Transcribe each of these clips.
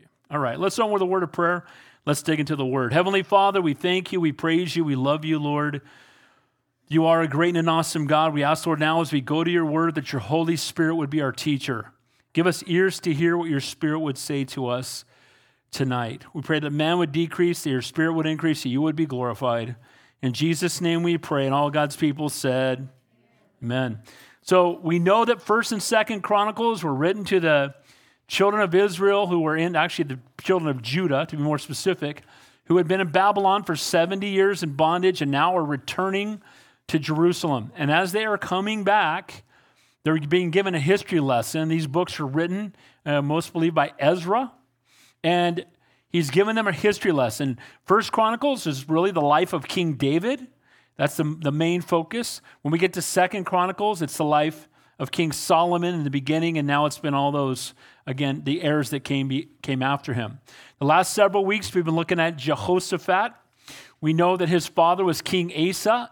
you. All right, let's start with a word of prayer. Let's dig into the word. Heavenly Father, we thank you, we praise you, we love you, Lord. You are a great and an awesome God. We ask, Lord, now as we go to your word, that your Holy Spirit would be our teacher. Give us ears to hear what your Spirit would say to us tonight. We pray that man would decrease, that your Spirit would increase, that you would be glorified. In Jesus' name we pray. And all God's people said, Amen. So we know that First and Second Chronicles were written to the children of Israel who were in, actually, the children of Judah, to be more specific, who had been in Babylon for 70 years in bondage and now are returning to Jerusalem. And as they are coming back, they're being given a history lesson. These books are written, uh, most believe, by Ezra. And he's given them a history lesson. First Chronicles is really the life of King David. That's the, the main focus. When we get to Second Chronicles, it's the life of King Solomon in the beginning, and now it's been all those, again, the heirs that came, came after him. The last several weeks, we've been looking at Jehoshaphat. We know that his father was King Asa,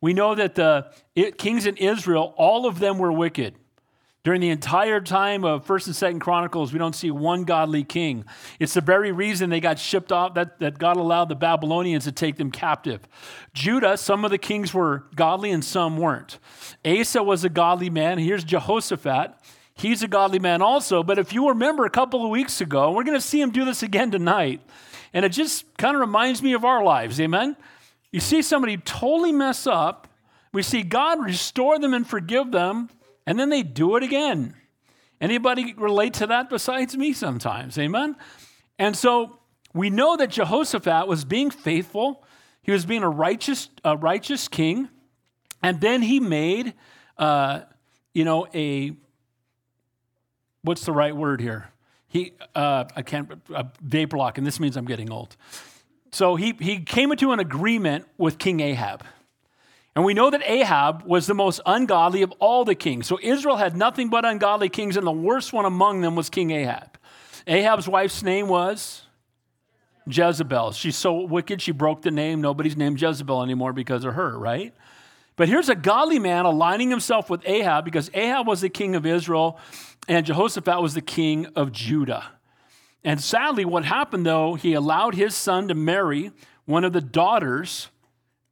we know that the kings in Israel, all of them were wicked. During the entire time of First and Second Chronicles, we don't see one godly king. It's the very reason they got shipped off that, that God allowed the Babylonians to take them captive. Judah, some of the kings were godly and some weren't. Asa was a godly man. Here's Jehoshaphat. He's a godly man also. But if you remember a couple of weeks ago, we're going to see him do this again tonight. And it just kind of reminds me of our lives. Amen? You see somebody totally mess up, we see God restore them and forgive them, and then they do it again. Anybody relate to that besides me sometimes? Amen? And so we know that Jehoshaphat was being faithful. He was being a righteous, a righteous king. And then he made, uh, you know, a, what's the right word here? He, uh, I can't, a vapor lock, and this means I'm getting old. So he, he came into an agreement with King Ahab. And we know that Ahab was the most ungodly of all the kings. So Israel had nothing but ungodly kings, and the worst one among them was King Ahab. Ahab's wife's name was Jezebel. She's so wicked, she broke the name. Nobody's named Jezebel anymore because of her, right? But here's a godly man aligning himself with Ahab because Ahab was the king of Israel and Jehoshaphat was the king of Judah. And sadly, what happened though, he allowed his son to marry one of the daughters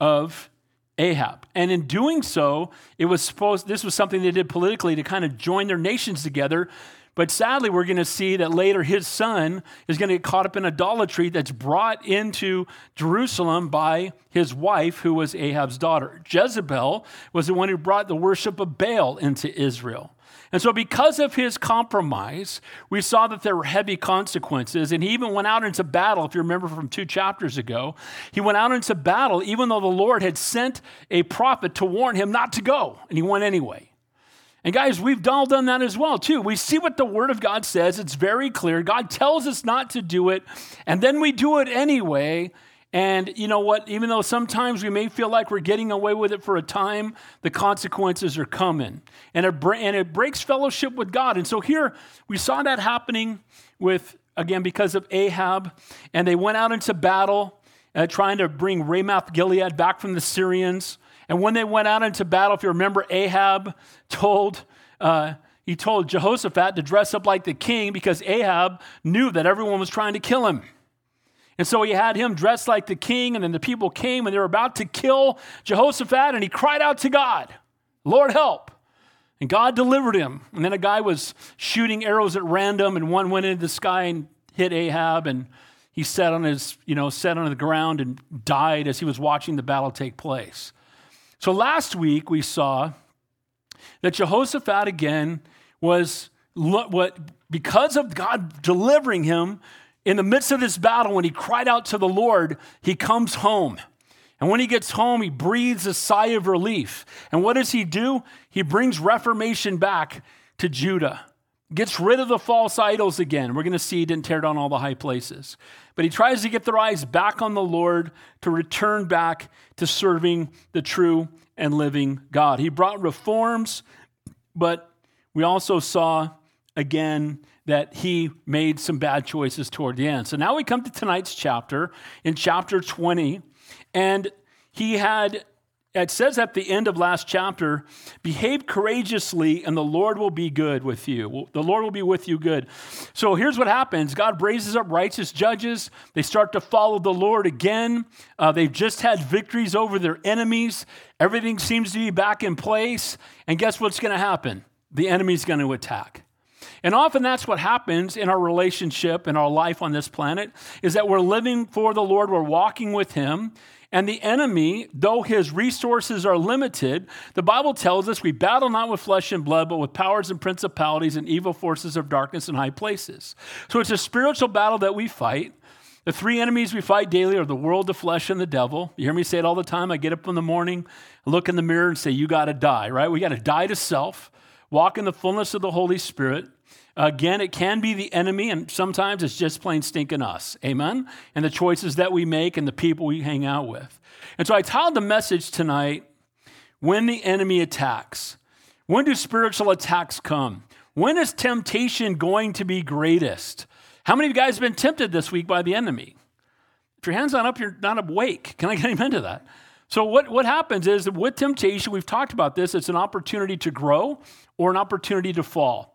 of Ahab. And in doing so, it was supposed this was something they did politically to kind of join their nations together. But sadly, we're going to see that later his son is going to get caught up in idolatry that's brought into Jerusalem by his wife, who was Ahab's daughter. Jezebel was the one who brought the worship of Baal into Israel. And so, because of his compromise, we saw that there were heavy consequences. And he even went out into battle, if you remember from two chapters ago. He went out into battle, even though the Lord had sent a prophet to warn him not to go. And he went anyway. And guys, we've all done that as well, too. We see what the Word of God says, it's very clear. God tells us not to do it, and then we do it anyway. And you know what? Even though sometimes we may feel like we're getting away with it for a time, the consequences are coming. And it, and it breaks fellowship with God. And so here we saw that happening with, again, because of Ahab. And they went out into battle uh, trying to bring Ramoth Gilead back from the Syrians. And when they went out into battle, if you remember, Ahab told. Uh, he told Jehoshaphat to dress up like the king because Ahab knew that everyone was trying to kill him. And so he had him dressed like the king, and then the people came and they were about to kill Jehoshaphat, and he cried out to God, Lord, help. And God delivered him. And then a guy was shooting arrows at random, and one went into the sky and hit Ahab, and he sat on his, you know, sat on the ground and died as he was watching the battle take place. So last week we saw that Jehoshaphat again was what because of God delivering him in the midst of this battle, when he cried out to the Lord, he comes home. And when he gets home, he breathes a sigh of relief. And what does he do? He brings reformation back to Judah, gets rid of the false idols again. We're going to see he didn't tear down all the high places. But he tries to get their eyes back on the Lord to return back to serving the true and living God. He brought reforms, but we also saw again that he made some bad choices toward the end. So now we come to tonight's chapter, in chapter 20, and he had it says at the end of last chapter, behave courageously and the Lord will be good with you. The Lord will be with you good. So here's what happens God raises up righteous judges. They start to follow the Lord again. Uh, they've just had victories over their enemies. Everything seems to be back in place. And guess what's going to happen? The enemy's going to attack. And often that's what happens in our relationship, in our life on this planet, is that we're living for the Lord, we're walking with Him, and the enemy, though his resources are limited, the Bible tells us we battle not with flesh and blood, but with powers and principalities and evil forces of darkness in high places. So it's a spiritual battle that we fight. The three enemies we fight daily are the world, the flesh, and the devil. You hear me say it all the time. I get up in the morning, look in the mirror, and say, You got to die, right? We got to die to self, walk in the fullness of the Holy Spirit. Again, it can be the enemy, and sometimes it's just plain stinking us. Amen? And the choices that we make and the people we hang out with. And so I titled the message tonight, When the Enemy Attacks. When do spiritual attacks come? When is temptation going to be greatest? How many of you guys have been tempted this week by the enemy? If your hand's not up, you're not awake. Can I get amen to that? So, what, what happens is with temptation, we've talked about this, it's an opportunity to grow or an opportunity to fall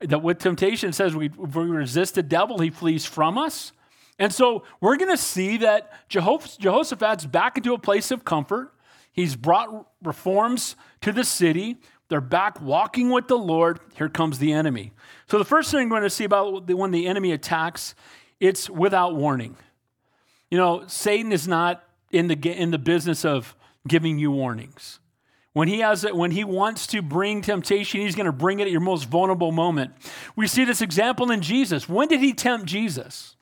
that with temptation says we, we resist the devil, he flees from us. And so we're going to see that Jehoshaphat's back into a place of comfort. He's brought reforms to the city. They're back walking with the Lord. Here comes the enemy. So the first thing we're going to see about when the enemy attacks, it's without warning. You know, Satan is not in the, in the business of giving you warnings. When he has it, when he wants to bring temptation, he's going to bring it at your most vulnerable moment. We see this example in Jesus. When did he tempt Jesus?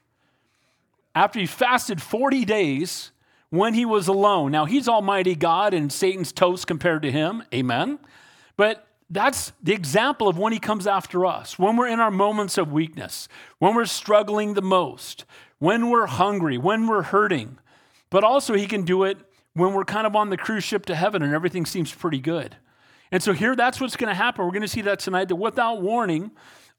After he fasted 40 days when he was alone. Now he's almighty God and Satan's toast compared to him. Amen. But that's the example of when he comes after us, when we're in our moments of weakness, when we're struggling the most, when we're hungry, when we're hurting. But also, he can do it when we're kind of on the cruise ship to heaven and everything seems pretty good. And so here, that's what's going to happen. We're going to see that tonight that without warning,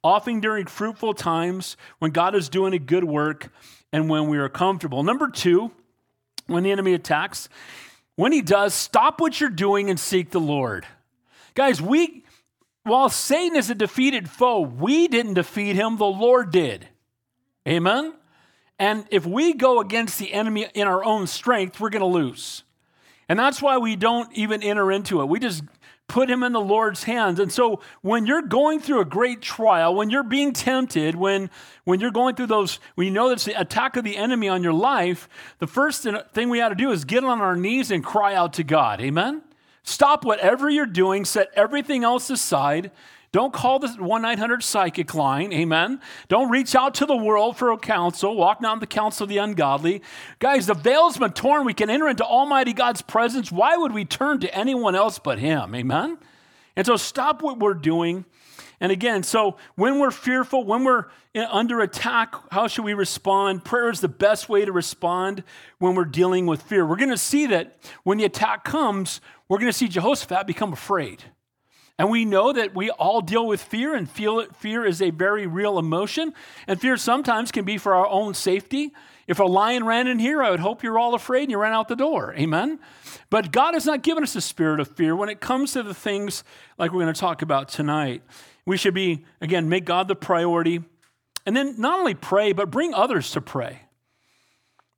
often during fruitful times, when God is doing a good work and when we are comfortable. Number two, when the enemy attacks, when he does, stop what you're doing and seek the Lord. Guys, we, while Satan is a defeated foe, we didn't defeat him, the Lord did. Amen? And if we go against the enemy in our own strength, we're going to lose. And that's why we don't even enter into it. We just put him in the Lord's hands. And so when you're going through a great trial, when you're being tempted, when, when you're going through those, when you know that's the attack of the enemy on your life, the first thing we ought to do is get on our knees and cry out to God. Amen? Stop whatever you're doing, set everything else aside, don't call the 1 900 psychic line, amen. Don't reach out to the world for a counsel, walk not in the counsel of the ungodly. Guys, the veil's been torn. We can enter into Almighty God's presence. Why would we turn to anyone else but Him, amen? And so stop what we're doing. And again, so when we're fearful, when we're under attack, how should we respond? Prayer is the best way to respond when we're dealing with fear. We're going to see that when the attack comes, we're going to see Jehoshaphat become afraid. And we know that we all deal with fear, and feel fear is a very real emotion. And fear sometimes can be for our own safety. If a lion ran in here, I would hope you're all afraid and you ran out the door. Amen? But God has not given us a spirit of fear when it comes to the things like we're going to talk about tonight. We should be, again, make God the priority. And then not only pray, but bring others to pray.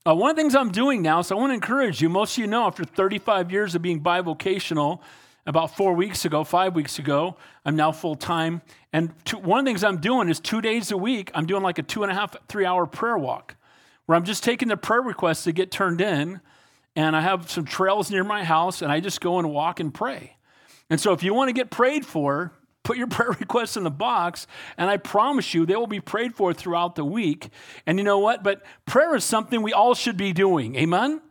Uh, one of the things I'm doing now, so I want to encourage you, most of you know after 35 years of being bivocational, about four weeks ago, five weeks ago. I'm now full time. And two, one of the things I'm doing is two days a week, I'm doing like a two and a half, three hour prayer walk where I'm just taking the prayer requests to get turned in. And I have some trails near my house, and I just go and walk and pray. And so if you want to get prayed for, put your prayer requests in the box, and I promise you they will be prayed for throughout the week. And you know what? But prayer is something we all should be doing. Amen?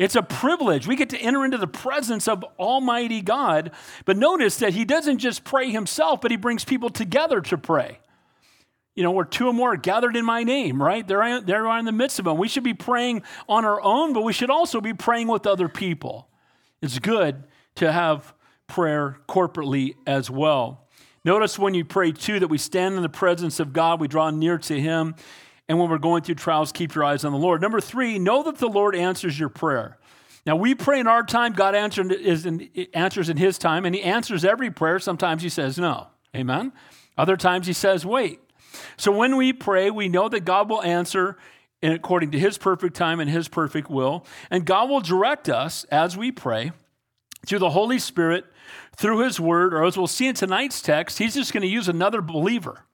It's a privilege. We get to enter into the presence of Almighty God. But notice that He doesn't just pray Himself, but He brings people together to pray. You know, where two or more are gathered in my name, right? They're, they're in the midst of them. We should be praying on our own, but we should also be praying with other people. It's good to have prayer corporately as well. Notice when you pray too that we stand in the presence of God, we draw near to Him, and when we're going through trials, keep your eyes on the Lord. Number three, know that the Lord answers your prayer. Now, we pray in our time, God answers in, in His time, and He answers every prayer. Sometimes He says no. Amen? Other times He says wait. So when we pray, we know that God will answer according to His perfect time and His perfect will. And God will direct us as we pray through the Holy Spirit, through His Word, or as we'll see in tonight's text, He's just going to use another believer.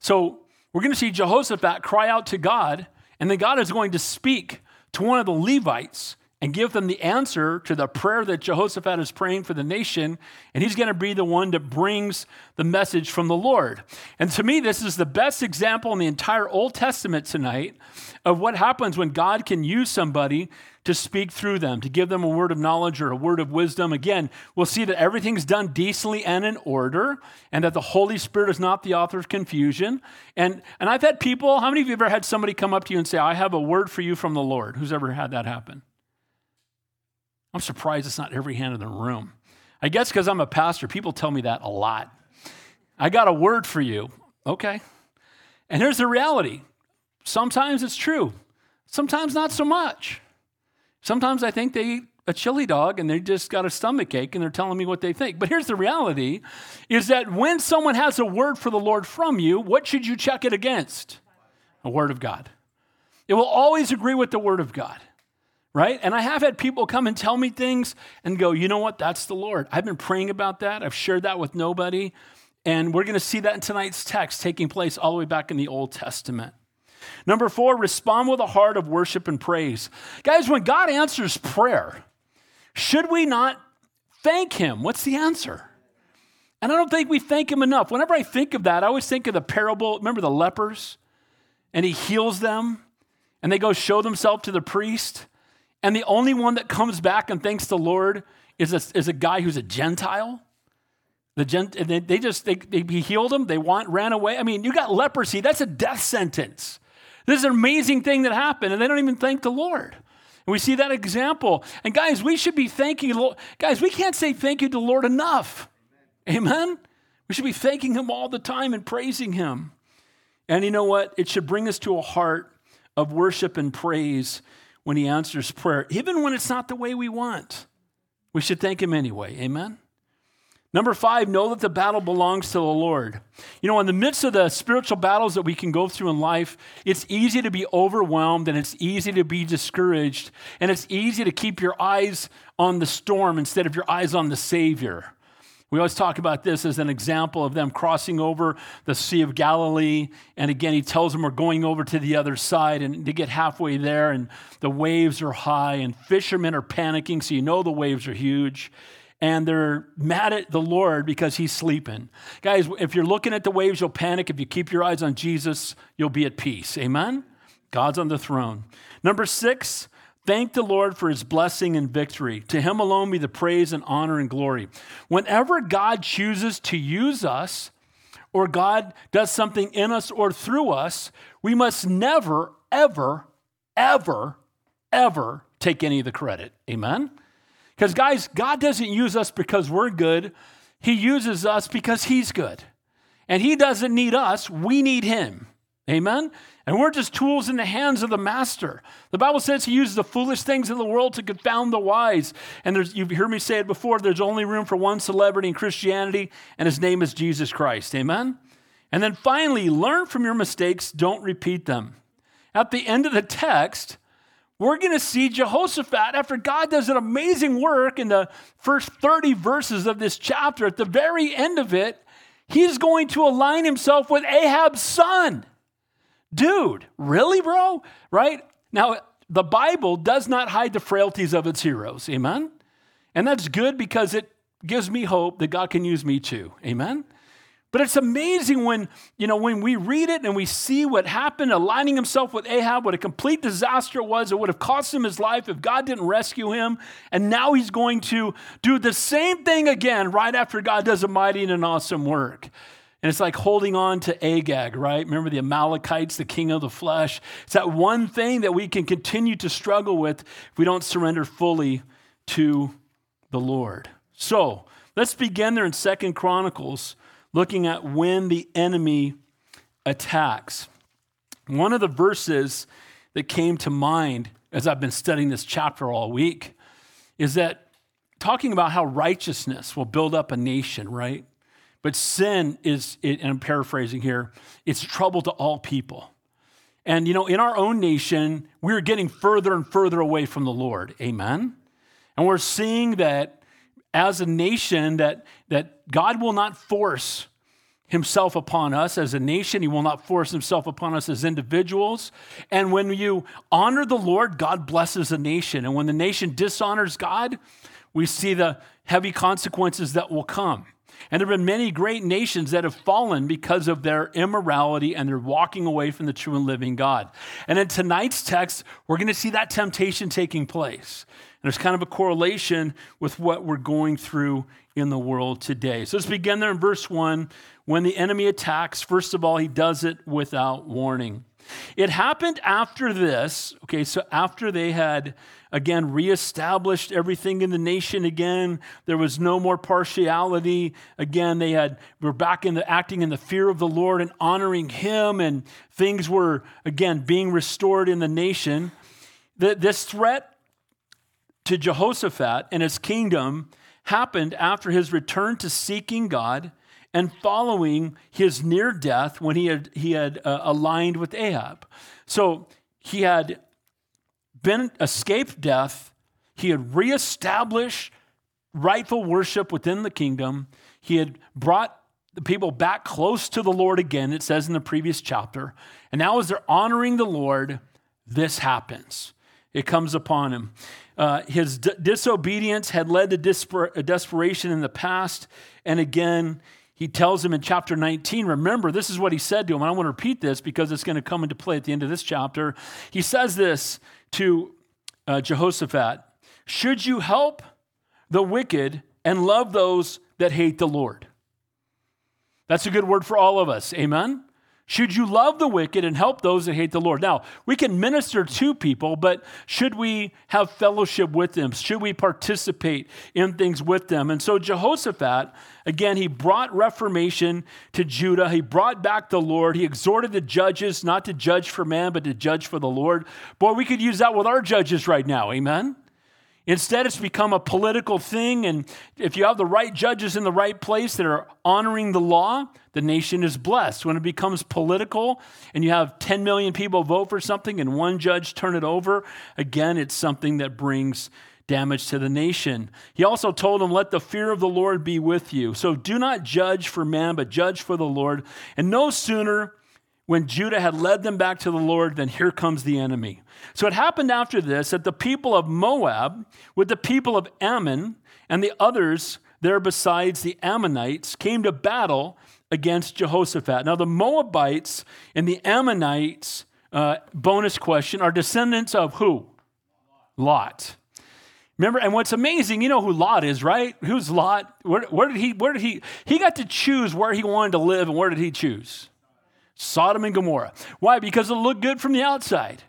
So we're going to see Jehoshaphat cry out to God, and then God is going to speak to one of the Levites and give them the answer to the prayer that Jehoshaphat is praying for the nation. And he's going to be the one that brings the message from the Lord. And to me, this is the best example in the entire Old Testament tonight of what happens when God can use somebody to speak through them, to give them a word of knowledge or a word of wisdom. Again, we'll see that everything's done decently and in order, and that the Holy Spirit is not the author of confusion. And, and I've had people, how many of you ever had somebody come up to you and say, I have a word for you from the Lord? Who's ever had that happen? I'm surprised it's not every hand in the room. I guess because I'm a pastor, people tell me that a lot. I got a word for you. Okay. And here's the reality sometimes it's true, sometimes not so much. Sometimes I think they eat a chili dog and they just got a stomach ache and they're telling me what they think. But here's the reality is that when someone has a word for the Lord from you, what should you check it against? A word of God. It will always agree with the word of God right? And I have had people come and tell me things and go, you know what? That's the Lord. I've been praying about that. I've shared that with nobody. And we're going to see that in tonight's text taking place all the way back in the Old Testament. Number four, respond with a heart of worship and praise. Guys, when God answers prayer, should we not thank Him? What's the answer? And I don't think we thank Him enough. Whenever I think of that, I always think of the parable. Remember the lepers? And He heals them, and they go show themselves to the priest. And the only one that comes back and thanks the Lord is a, is a guy who's a Gentile. The gent, they, they just, they, they, he healed him. They want, ran away. I mean, you got leprosy. That's a death sentence. This is an amazing thing that happened, and they don't even thank the Lord. And we see that example. And guys, we should be thanking Lord. Guys, we can't say thank you to the Lord enough. Amen? Amen? We should be thanking him all the time and praising him. And you know what? It should bring us to a heart of worship and praise when he answers prayer, even when it's not the way we want. We should thank him anyway. Amen? Number five, know that the battle belongs to the Lord. You know, in the midst of the spiritual battles that we can go through in life, it's easy to be overwhelmed and it's easy to be discouraged and it's easy to keep your eyes on the storm instead of your eyes on the Savior. We always talk about this as an example of them crossing over the Sea of Galilee. And again, he tells them we're going over to the other side, and they get halfway there, and the waves are high, and fishermen are panicking, so you know the waves are huge. And they're mad at the Lord because he's sleeping. Guys, if you're looking at the waves, you'll panic. If you keep your eyes on Jesus, you'll be at peace. Amen? God's on the throne. Number six, Thank the Lord for his blessing and victory. To him alone be the praise and honor and glory. Whenever God chooses to use us, or God does something in us or through us, we must never, ever, ever, ever take any of the credit. Amen? Because, guys, God doesn't use us because we're good, He uses us because He's good. And He doesn't need us, we need Him. Amen? And we're just tools in the hands of the master. The Bible says he uses the foolish things in the world to confound the wise. And you've heard me say it before there's only room for one celebrity in Christianity, and his name is Jesus Christ. Amen? And then finally, learn from your mistakes, don't repeat them. At the end of the text, we're going to see Jehoshaphat, after God does an amazing work in the first 30 verses of this chapter, at the very end of it, he's going to align himself with Ahab's son. Dude, really, bro? Right? Now, the Bible does not hide the frailties of its heroes. Amen? And that's good because it gives me hope that God can use me too. Amen? But it's amazing when, you know, when we read it and we see what happened, aligning himself with Ahab, what a complete disaster it was. It would have cost him his life if God didn't rescue him. And now he's going to do the same thing again right after God does a mighty and an awesome work. And it's like holding on to Agag, right? Remember the Amalekites, the king of the flesh? It's that one thing that we can continue to struggle with if we don't surrender fully to the Lord. So let's begin there in Second Chronicles, looking at when the enemy attacks. One of the verses that came to mind as I've been studying this chapter all week is that talking about how righteousness will build up a nation, right? But sin is, and I'm paraphrasing here, it's trouble to all people. And, you know, in our own nation, we're getting further and further away from the Lord. Amen? And we're seeing that as a nation, that, that God will not force himself upon us as a nation. He will not force himself upon us as individuals. And when you honor the Lord, God blesses a nation. And when the nation dishonors God, we see the heavy consequences that will come. And there have been many great nations that have fallen because of their immorality and their walking away from the true and living God. And in tonight's text, we're going to see that temptation taking place. And there's kind of a correlation with what we're going through in the world today. So let's begin there in verse 1. When the enemy attacks, first of all, he does it without warning. It happened after this, okay, so after they had again reestablished everything in the nation again, there was no more partiality. Again, they had were back in the acting in the fear of the Lord and honoring him, and things were again being restored in the nation. The, this threat to Jehoshaphat and his kingdom happened after his return to seeking God and following his near death when he had, he had uh, aligned with Ahab. So he had been escaped death, he had reestablished rightful worship within the kingdom, he had brought the people back close to the Lord again, it says in the previous chapter. And now, as they're honoring the Lord, this happens. It comes upon him. Uh, his d- disobedience had led to desper- desperation in the past. And again, he tells him in chapter 19, remember, this is what he said to him. And I want to repeat this because it's going to come into play at the end of this chapter. He says this to uh, Jehoshaphat Should you help the wicked and love those that hate the Lord? That's a good word for all of us. Amen? Should you love the wicked and help those that hate the Lord? Now, we can minister to people, but should we have fellowship with them? Should we participate in things with them? And so, Jehoshaphat, again, he brought reformation to Judah. He brought back the Lord. He exhorted the judges not to judge for man, but to judge for the Lord. Boy, we could use that with our judges right now. Amen? Instead, it's become a political thing. And if you have the right judges in the right place that are honoring the law, the nation is blessed. When it becomes political and you have 10 million people vote for something and one judge turn it over, again, it's something that brings damage to the nation. He also told them, Let the fear of the Lord be with you. So do not judge for man, but judge for the Lord. And no sooner when Judah had led them back to the Lord, then here comes the enemy. So it happened after this that the people of Moab, with the people of Ammon and the others there besides the Ammonites, came to battle against Jehoshaphat. Now, the Moabites and the Ammonites, uh, bonus question, are descendants of who? Lot. Remember, and what's amazing, you know who Lot is, right? Who's Lot? Where, where, did he? Where did he? He got to choose where he wanted to live, and where did he choose? Sodom and Gomorrah. Why? Because it looked good from the outside.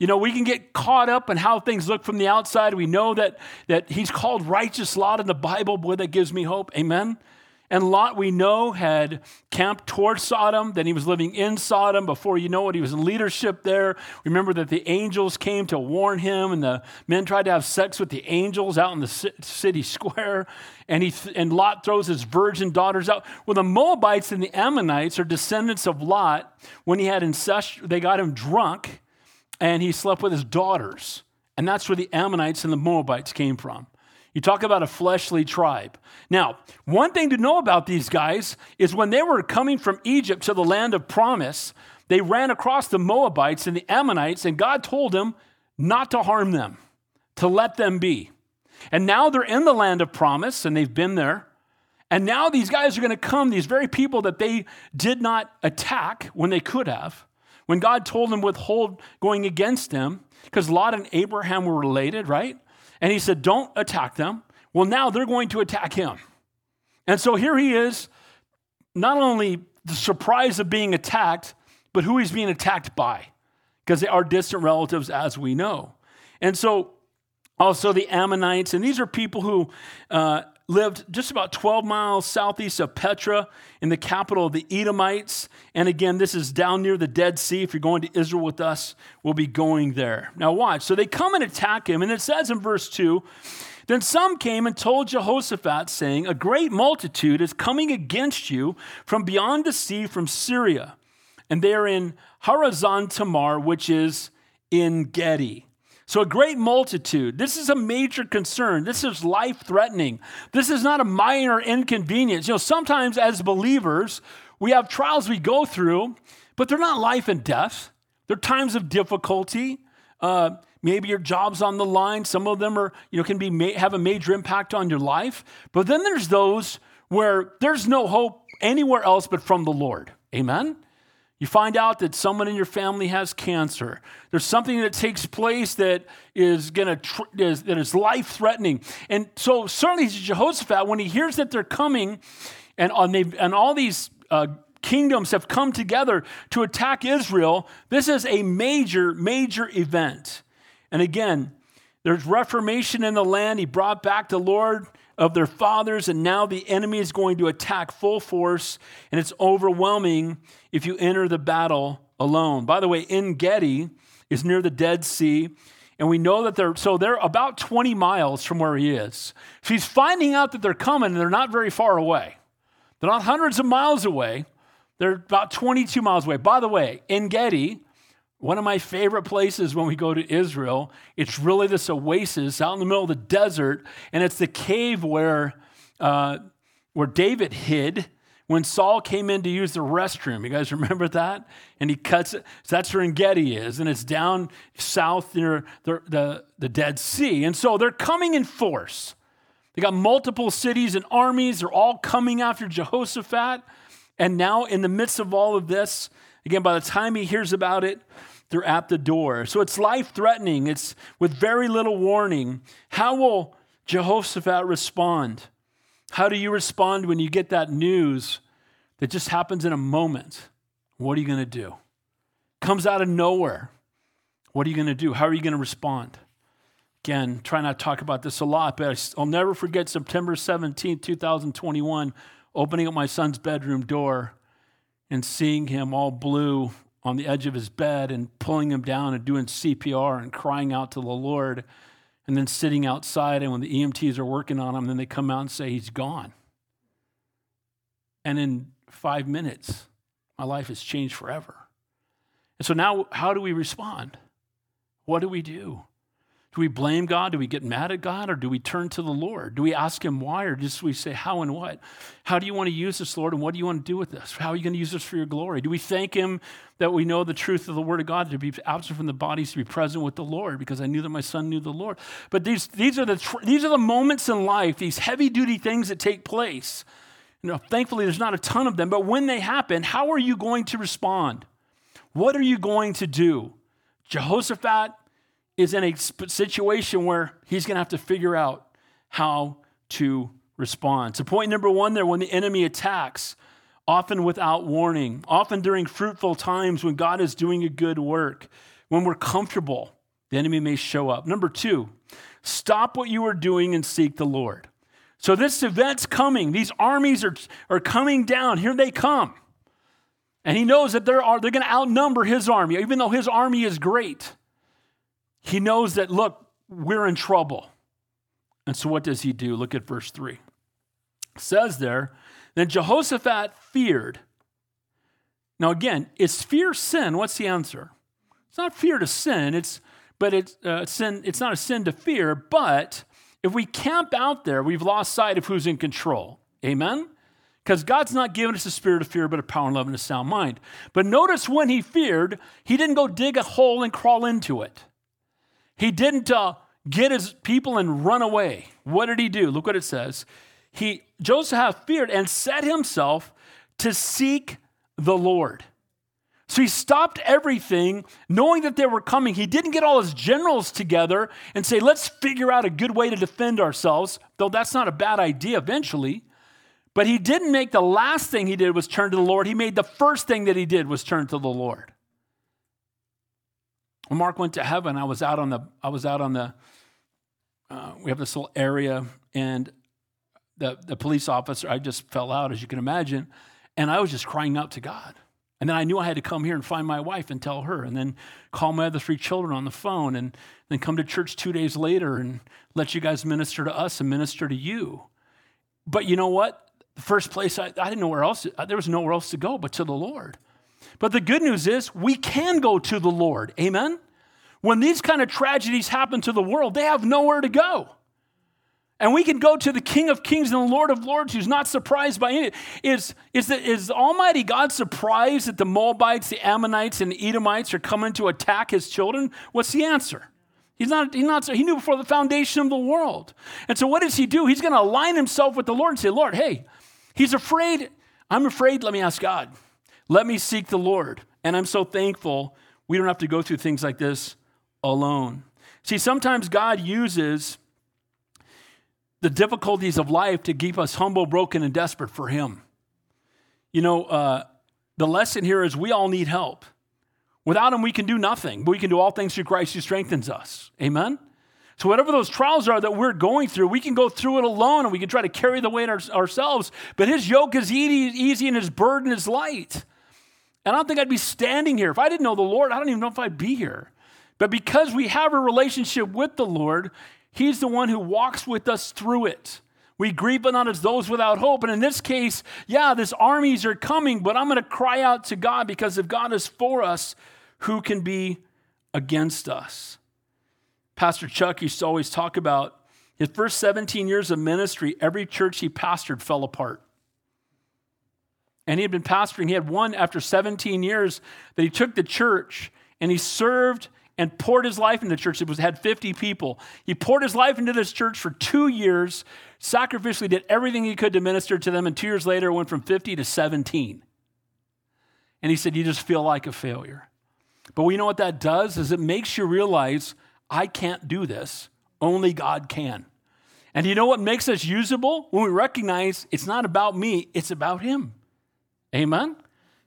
You know, we can get caught up in how things look from the outside. We know that, that he's called righteous Lot in the Bible. Boy, that gives me hope. Amen. And Lot, we know, had camped towards Sodom. Then he was living in Sodom. Before you know it, he was in leadership there. Remember that the angels came to warn him, and the men tried to have sex with the angels out in the city square. And, he and Lot throws his virgin daughters out. Well, the Moabites and the Ammonites are descendants of Lot. When he had incest, they got him drunk, and he slept with his daughters. And that's where the Ammonites and the Moabites came from. You talk about a fleshly tribe. Now, one thing to know about these guys is when they were coming from Egypt to the land of promise, they ran across the Moabites and the Ammonites, and God told them not to harm them, to let them be. And now they're in the land of promise, and they've been there. And now these guys are going to come, these very people that they did not attack when they could have, when God told them withhold going against them, because Lot and Abraham were related, right? And he said, Don't attack them. Well, now they're going to attack him. And so here he is, not only the surprise of being attacked, but who he's being attacked by, because they are distant relatives, as we know. And so also the Ammonites, and these are people who uh, lived just about 12 miles southeast of Petra in the capital of the Edomites. And again, this is down near the Dead Sea. If you're going to Israel with us, we'll be going there. Now, watch. So they come and attack him. And it says in verse 2 Then some came and told Jehoshaphat, saying, A great multitude is coming against you from beyond the sea, from Syria. And they are in Hazazon Tamar, which is En Gedi. So, a great multitude. This is a major concern. This is life threatening. This is not a minor inconvenience. You know, sometimes as believers, we have trials we go through, but they're not life and death. They're times of difficulty. Uh, maybe your job's on the line. Some of them are, you know, can be have a major impact on your life. But then there's those where there's no hope anywhere else but from the Lord. Amen. You find out that someone in your family has cancer. There's something that takes place that is going to is, that is life threatening. And so certainly Jehoshaphat, when he hears that they're coming, and on and all these uh, kingdoms have come together to attack Israel, this is a major major event. And again, there's reformation in the land. He brought back the Lord of their fathers, and now the enemy is going to attack full force, and it's overwhelming if you enter the battle alone. By the way, En Gedi is near the Dead Sea, and we know that they're so they're about 20 miles from where he is. He's finding out that they're coming, and they're not very far away. They're not hundreds of miles away. They're about 22 miles away. By the way, En Gedi one of my favorite places when we go to Israel, it's really this oasis out in the middle of the desert, and it's the cave where, uh, where David hid when Saul came in to use the restroom. You guys remember that? And he cuts it. So that's where En Gedi is, and it's down south near the, the, the Dead Sea. And so they're coming in force. They got multiple cities and armies. They're all coming after Jehoshaphat. And now, in the midst of all of this, again, by the time he hears about it, they're at the door. So it's life threatening, it's with very little warning. How will Jehoshaphat respond? How do you respond when you get that news that just happens in a moment? What are you going to do? Comes out of nowhere. What are you going to do? How are you going to respond? Again, try not to talk about this a lot, but I'll never forget September 17, 2021, opening up my son's bedroom door and seeing him all blue on the edge of his bed and pulling him down and doing CPR and crying out to the Lord, and then sitting outside. And when the EMTs are working on him, then they come out and say, He's gone. And in five minutes, my life has changed forever. And so now, how do we respond? What do we do? Do we blame God? Do we get mad at God? Or do we turn to the Lord? Do we ask Him why? Or just we say, How and what? How do you want to use this, Lord? And what do you want to do with this? How are you going to use this for your glory? Do we thank Him that we know the truth of the Word of God, to be absent from the bodies, to be present with the Lord, because I knew that my son knew the Lord? But these, these, are, the, these are the moments in life, these heavy duty things that take place. You know, thankfully, there's not a ton of them, but when they happen, how are you going to respond? What are you going to do? Jehoshaphat is in a situation where he's going to have to figure out how to respond. So, point number one there when the enemy attacks, often without warning, often during fruitful times when God is doing a good work, when we're comfortable, the enemy may show up. Number two, stop what you are doing and seek the Lord. So, this event's coming. These armies are, are coming down. Here they come. And he knows that they're, they're going to outnumber his army, even though his army is great. He knows that, look, we're in trouble. And so what does he do? Look at verse 3. It says there, then Jehoshaphat feared. Now again, is fear sin? What's the answer? It's not fear to sin, it's but it's uh, sin, it's not a sin to fear, but if we camp out there, we've lost sight of who's in control. Amen? Because God's not given us a spirit of fear, but a power and love and a sound mind. But notice when he feared, he didn't go dig a hole and crawl into it. He didn't uh, get his people and run away. What did he do? Look what it says. He Joseph feared and set himself to seek the Lord. So he stopped everything, knowing that they were coming. He didn't get all his generals together and say, let's figure out a good way to defend ourselves, though that's not a bad idea eventually. But he didn't make the last thing he did was turn to the Lord. He made the first thing that he did was turn to the Lord. When Mark went to heaven, I was out on the, I was out on the, uh, we have this little area, and the, the police officer, I just fell out, as you can imagine. And I was just crying out to God. And then I knew I had to come here and find my wife and tell her, and then call my other three children on the phone, and then come to church two days later and let you guys minister to us and minister to you. But you know what? The first place, I, I didn't know where else, there was nowhere else to go but to the Lord. But the good news is we can go to the Lord. Amen? When these kind of tragedies happen to the world, they have nowhere to go. And we can go to the King of Kings and the Lord of Lords who's not surprised by it. Is, is, the, is Almighty God surprised that the Moabites, the Ammonites, and the Edomites are coming to attack his children? What's the answer? He's not, he's not, he knew before the foundation of the world. And so what does he do? He's going to align himself with the Lord and say, Lord, hey, he's afraid. I'm afraid. Let me ask God. Let me seek the Lord. And I'm so thankful we don't have to go through things like this alone. See, sometimes God uses the difficulties of life to keep us humble, broken, and desperate for Him. You know, uh, the lesson here is we all need help. Without Him, we can do nothing, but we can do all things through Christ who strengthens us. Amen? So, whatever those trials are that we're going through, we can go through it alone and we can try to carry the weight our, ourselves, but His yoke is easy, easy and His burden is light. And I don't think I'd be standing here. If I didn't know the Lord, I don't even know if I'd be here. But because we have a relationship with the Lord, He's the one who walks with us through it. We grieve but not as those without hope. And in this case, yeah, these armies are coming, but I'm going to cry out to God because if God is for us, who can be against us? Pastor Chuck used to always talk about his first 17 years of ministry, every church he pastored fell apart. And he had been pastoring, he had one after 17 years that he took the church and he served and poured his life into the church. It was had 50 people. He poured his life into this church for two years, sacrificially did everything he could to minister to them, and two years later went from 50 to 17. And he said, You just feel like a failure. But we know what that does is it makes you realize I can't do this. Only God can. And you know what makes us usable? When we recognize it's not about me, it's about him. Amen?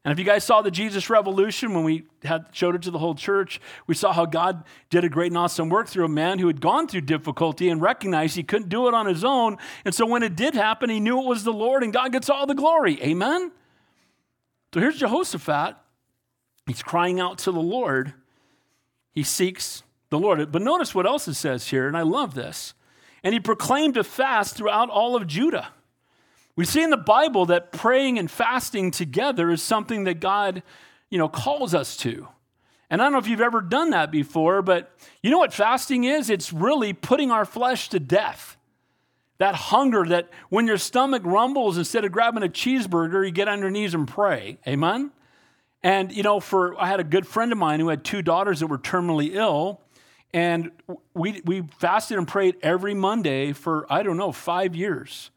And if you guys saw the Jesus Revolution when we had showed it to the whole church, we saw how God did a great and awesome work through a man who had gone through difficulty and recognized he couldn't do it on his own. And so when it did happen, he knew it was the Lord and God gets all the glory. Amen? So here's Jehoshaphat. He's crying out to the Lord. He seeks the Lord. But notice what else it says here, and I love this. And he proclaimed a fast throughout all of Judah. We see in the Bible that praying and fasting together is something that God, you know, calls us to. And I don't know if you've ever done that before, but you know what fasting is? It's really putting our flesh to death. That hunger that when your stomach rumbles, instead of grabbing a cheeseburger, you get on your knees and pray. Amen? And, you know, for I had a good friend of mine who had two daughters that were terminally ill. And we, we fasted and prayed every Monday for, I don't know, five years.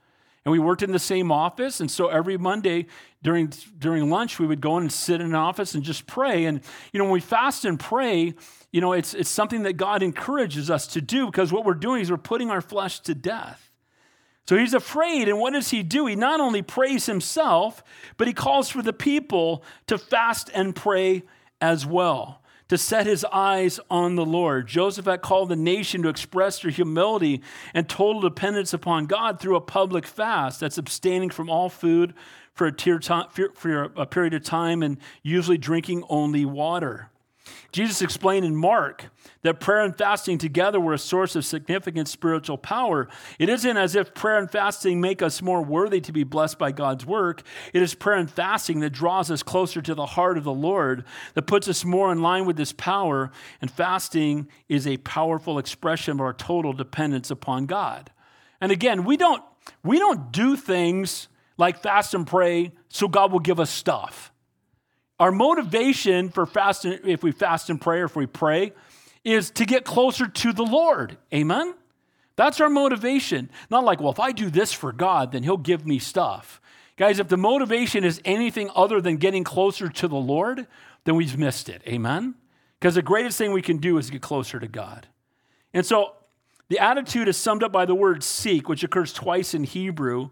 And we worked in the same office. And so every Monday during, during lunch, we would go in and sit in an office and just pray. And, you know, when we fast and pray, you know, it's, it's something that God encourages us to do because what we're doing is we're putting our flesh to death. So he's afraid. And what does he do? He not only prays himself, but he calls for the people to fast and pray as well to set his eyes on the Lord. Jehoshaphat had called the nation to express their humility and total dependence upon God through a public fast that's abstaining from all food for a, period of time and usually drinking only water. Jesus explained in Mark that prayer and fasting together were a source of significant spiritual power. It isn't as if prayer and fasting make us more worthy to be blessed by God's work. It is prayer and fasting that draws us closer to the heart of the Lord, that puts us more in line with this power. And fasting is a powerful expression of our total dependence upon God. And again, we don't, we don't do things like fast and pray so God will give us stuff. Our motivation for fasting, if we fast and pray if we pray, is to get closer to the Lord. Amen? That's our motivation. Not like, well, if I do this for God, then He'll give me stuff. Guys, if the motivation is anything other than getting closer to the Lord, then we've missed it. Amen? Because the greatest thing we can do is get closer to God. And so the attitude is summed up by the word seek, which occurs twice in Hebrew.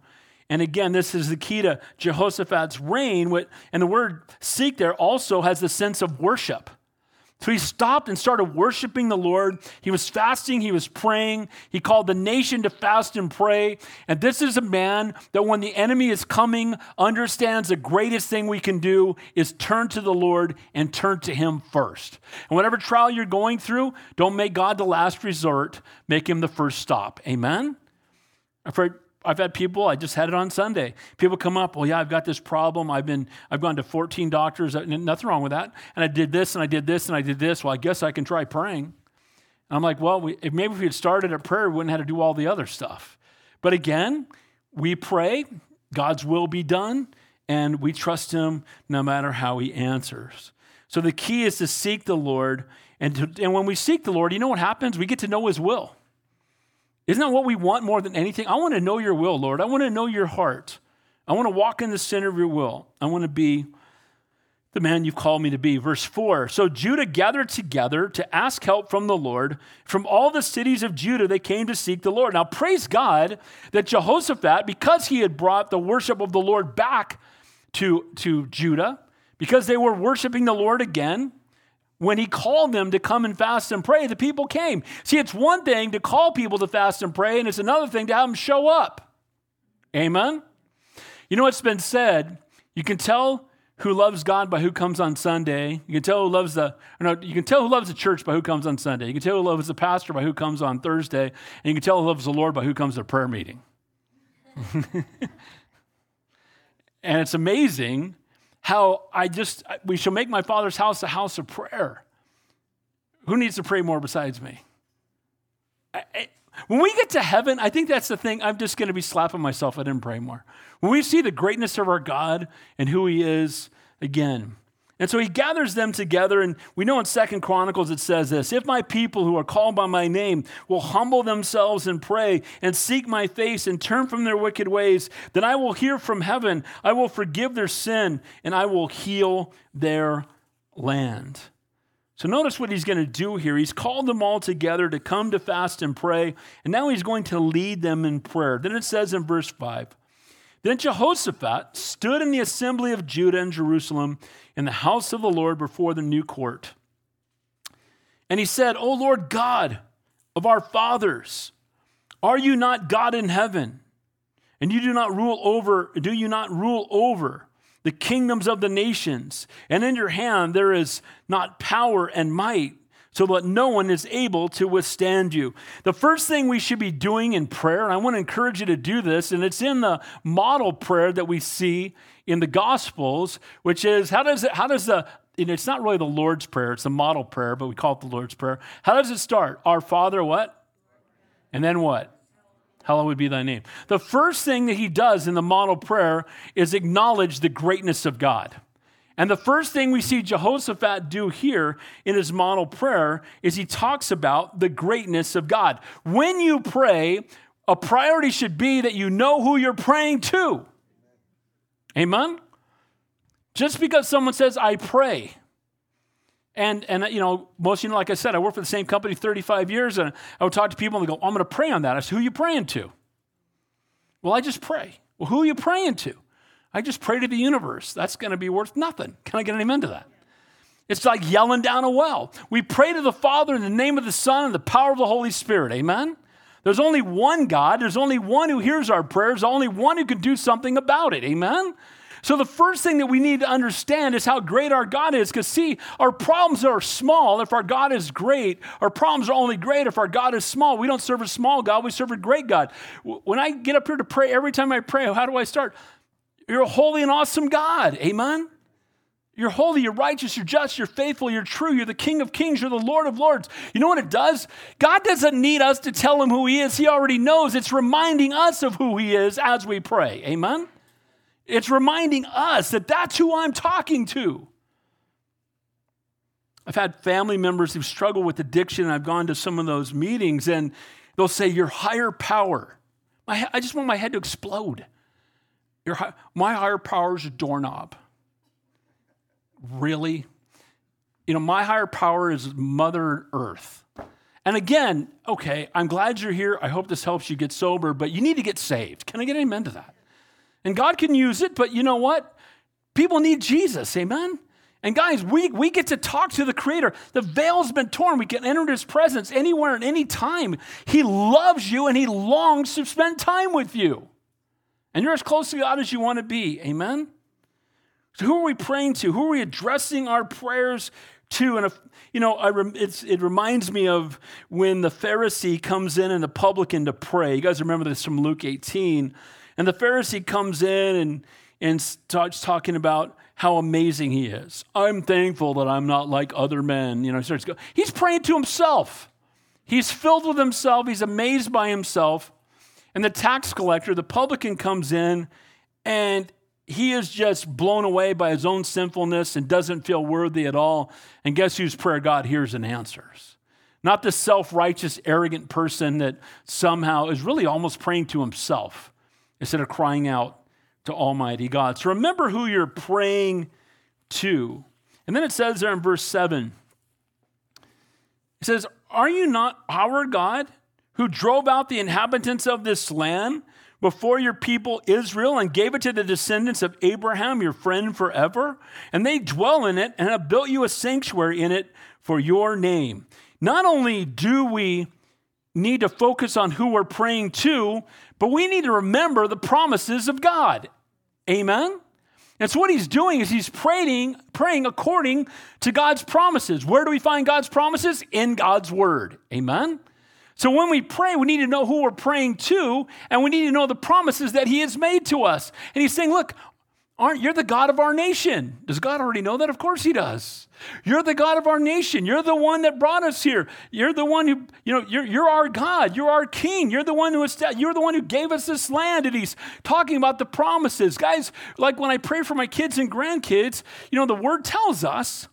And again, this is the key to Jehoshaphat's reign. And the word seek there also has the sense of worship. So he stopped and started worshiping the Lord. He was fasting, he was praying. He called the nation to fast and pray. And this is a man that, when the enemy is coming, understands the greatest thing we can do is turn to the Lord and turn to him first. And whatever trial you're going through, don't make God the last resort, make him the first stop. Amen? Heard I've had people, I just had it on Sunday. People come up, well, yeah, I've got this problem. I've been, I've gone to 14 doctors, nothing wrong with that. And I did this and I did this and I did this. Well, I guess I can try praying. And I'm like, well, we, maybe if we had started at prayer, we wouldn't have to do all the other stuff. But again, we pray, God's will be done, and we trust Him no matter how He answers. So the key is to seek the Lord. And, to, and when we seek the Lord, you know what happens? We get to know His will. Isn't that what we want more than anything? I want to know your will, Lord. I want to know your heart. I want to walk in the center of your will. I want to be the man you've called me to be. Verse 4 So Judah gathered together to ask help from the Lord. From all the cities of Judah, they came to seek the Lord. Now, praise God that Jehoshaphat, because he had brought the worship of the Lord back to, to Judah, because they were worshiping the Lord again, when he called them to come and fast and pray, the people came. See, it's one thing to call people to fast and pray, and it's another thing to have them show up. Amen? You know what's been said? You can tell who loves God by who comes on Sunday. You can tell who loves the no, you can tell who loves the church by who comes on Sunday. You can tell who loves the pastor by who comes on Thursday, and you can tell who loves the Lord by who comes to prayer meeting. and it's amazing how I just, we shall make my father's house a house of prayer. Who needs to pray more besides me? I, I, when we get to heaven, I think that's the thing. I'm just going to be slapping myself. I didn't pray more. When we see the greatness of our God and who He is, again, and so he gathers them together, and we know in Second Chronicles it says this If my people who are called by my name will humble themselves and pray and seek my face and turn from their wicked ways, then I will hear from heaven, I will forgive their sin, and I will heal their land. So notice what he's going to do here. He's called them all together to come to fast and pray, and now he's going to lead them in prayer. Then it says in verse 5 Then Jehoshaphat stood in the assembly of Judah and Jerusalem in the house of the Lord before the new court. And he said, O Lord God of our fathers, are you not God in heaven? And you do not rule over, do you not rule over the kingdoms of the nations? And in your hand there is not power and might, so that no one is able to withstand you. The first thing we should be doing in prayer, and I want to encourage you to do this, and it's in the model prayer that we see in the Gospels, which is how does it, how does the know, it's not really the Lord's Prayer, it's the model prayer, but we call it the Lord's Prayer. How does it start? Our Father, what? And then what? Hallowed be thy name. The first thing that he does in the model prayer is acknowledge the greatness of God. And the first thing we see Jehoshaphat do here in his model prayer is he talks about the greatness of God. When you pray, a priority should be that you know who you're praying to. Amen? Just because someone says, I pray, and, and you know, most you know, like I said, I worked for the same company 35 years, and I would talk to people and they go, I'm going to pray on that. I said, Who are you praying to? Well, I just pray. Well, who are you praying to? I just pray to the universe. That's going to be worth nothing. Can I get an amen to that? It's like yelling down a well. We pray to the Father in the name of the Son and the power of the Holy Spirit. Amen? There's only one God. There's only one who hears our prayers, only one who can do something about it. Amen? So, the first thing that we need to understand is how great our God is. Because, see, our problems are small if our God is great. Our problems are only great if our God is small. We don't serve a small God, we serve a great God. When I get up here to pray, every time I pray, how do I start? You're a holy and awesome God. Amen? You're holy, you're righteous, you're just, you're faithful, you're true, you're the King of kings, you're the Lord of lords. You know what it does? God doesn't need us to tell him who he is, he already knows. It's reminding us of who he is as we pray. Amen? It's reminding us that that's who I'm talking to. I've had family members who struggle with addiction, and I've gone to some of those meetings, and they'll say, Your higher power. I just want my head to explode. Your, my higher power is a doorknob. Really? You know, my higher power is Mother Earth. And again, okay, I'm glad you're here. I hope this helps you get sober, but you need to get saved. Can I get amen to that? And God can use it, but you know what? People need Jesus, amen? And guys, we, we get to talk to the Creator. The veil's been torn. We can enter His presence anywhere and any time. He loves you and He longs to spend time with you. And you're as close to God as you want to be. Amen? So, who are we praying to? Who are we addressing our prayers to? And, if, you know, it reminds me of when the Pharisee comes in and the publican to pray. You guys remember this from Luke 18. And the Pharisee comes in and, and starts talking about how amazing he is. I'm thankful that I'm not like other men. You know, he starts go, he's praying to himself. He's filled with himself. He's amazed by himself. And the tax collector, the publican, comes in and he is just blown away by his own sinfulness and doesn't feel worthy at all. And guess whose prayer God hears and answers? Not the self righteous, arrogant person that somehow is really almost praying to himself instead of crying out to Almighty God. So remember who you're praying to. And then it says there in verse 7 it says, Are you not our God who drove out the inhabitants of this land before your people Israel and gave it to the descendants of Abraham, your friend forever? And they dwell in it and have built you a sanctuary in it for your name. Not only do we need to focus on who we're praying to, but we need to remember the promises of God. Amen? And so what he's doing is he's praying, praying according to God's promises. Where do we find God's promises? In God's word. Amen? So when we pray, we need to know who we're praying to, and we need to know the promises that he has made to us. And he's saying, look, aren't you're the God of our nation? Does God already know that? Of course he does. You're the God of our nation. You're the one that brought us here. You're the one who, you know, you're, you're our God. You're our king. You're the one who you're the one who gave us this land. And he's talking about the promises. Guys, like when I pray for my kids and grandkids, you know, the word tells us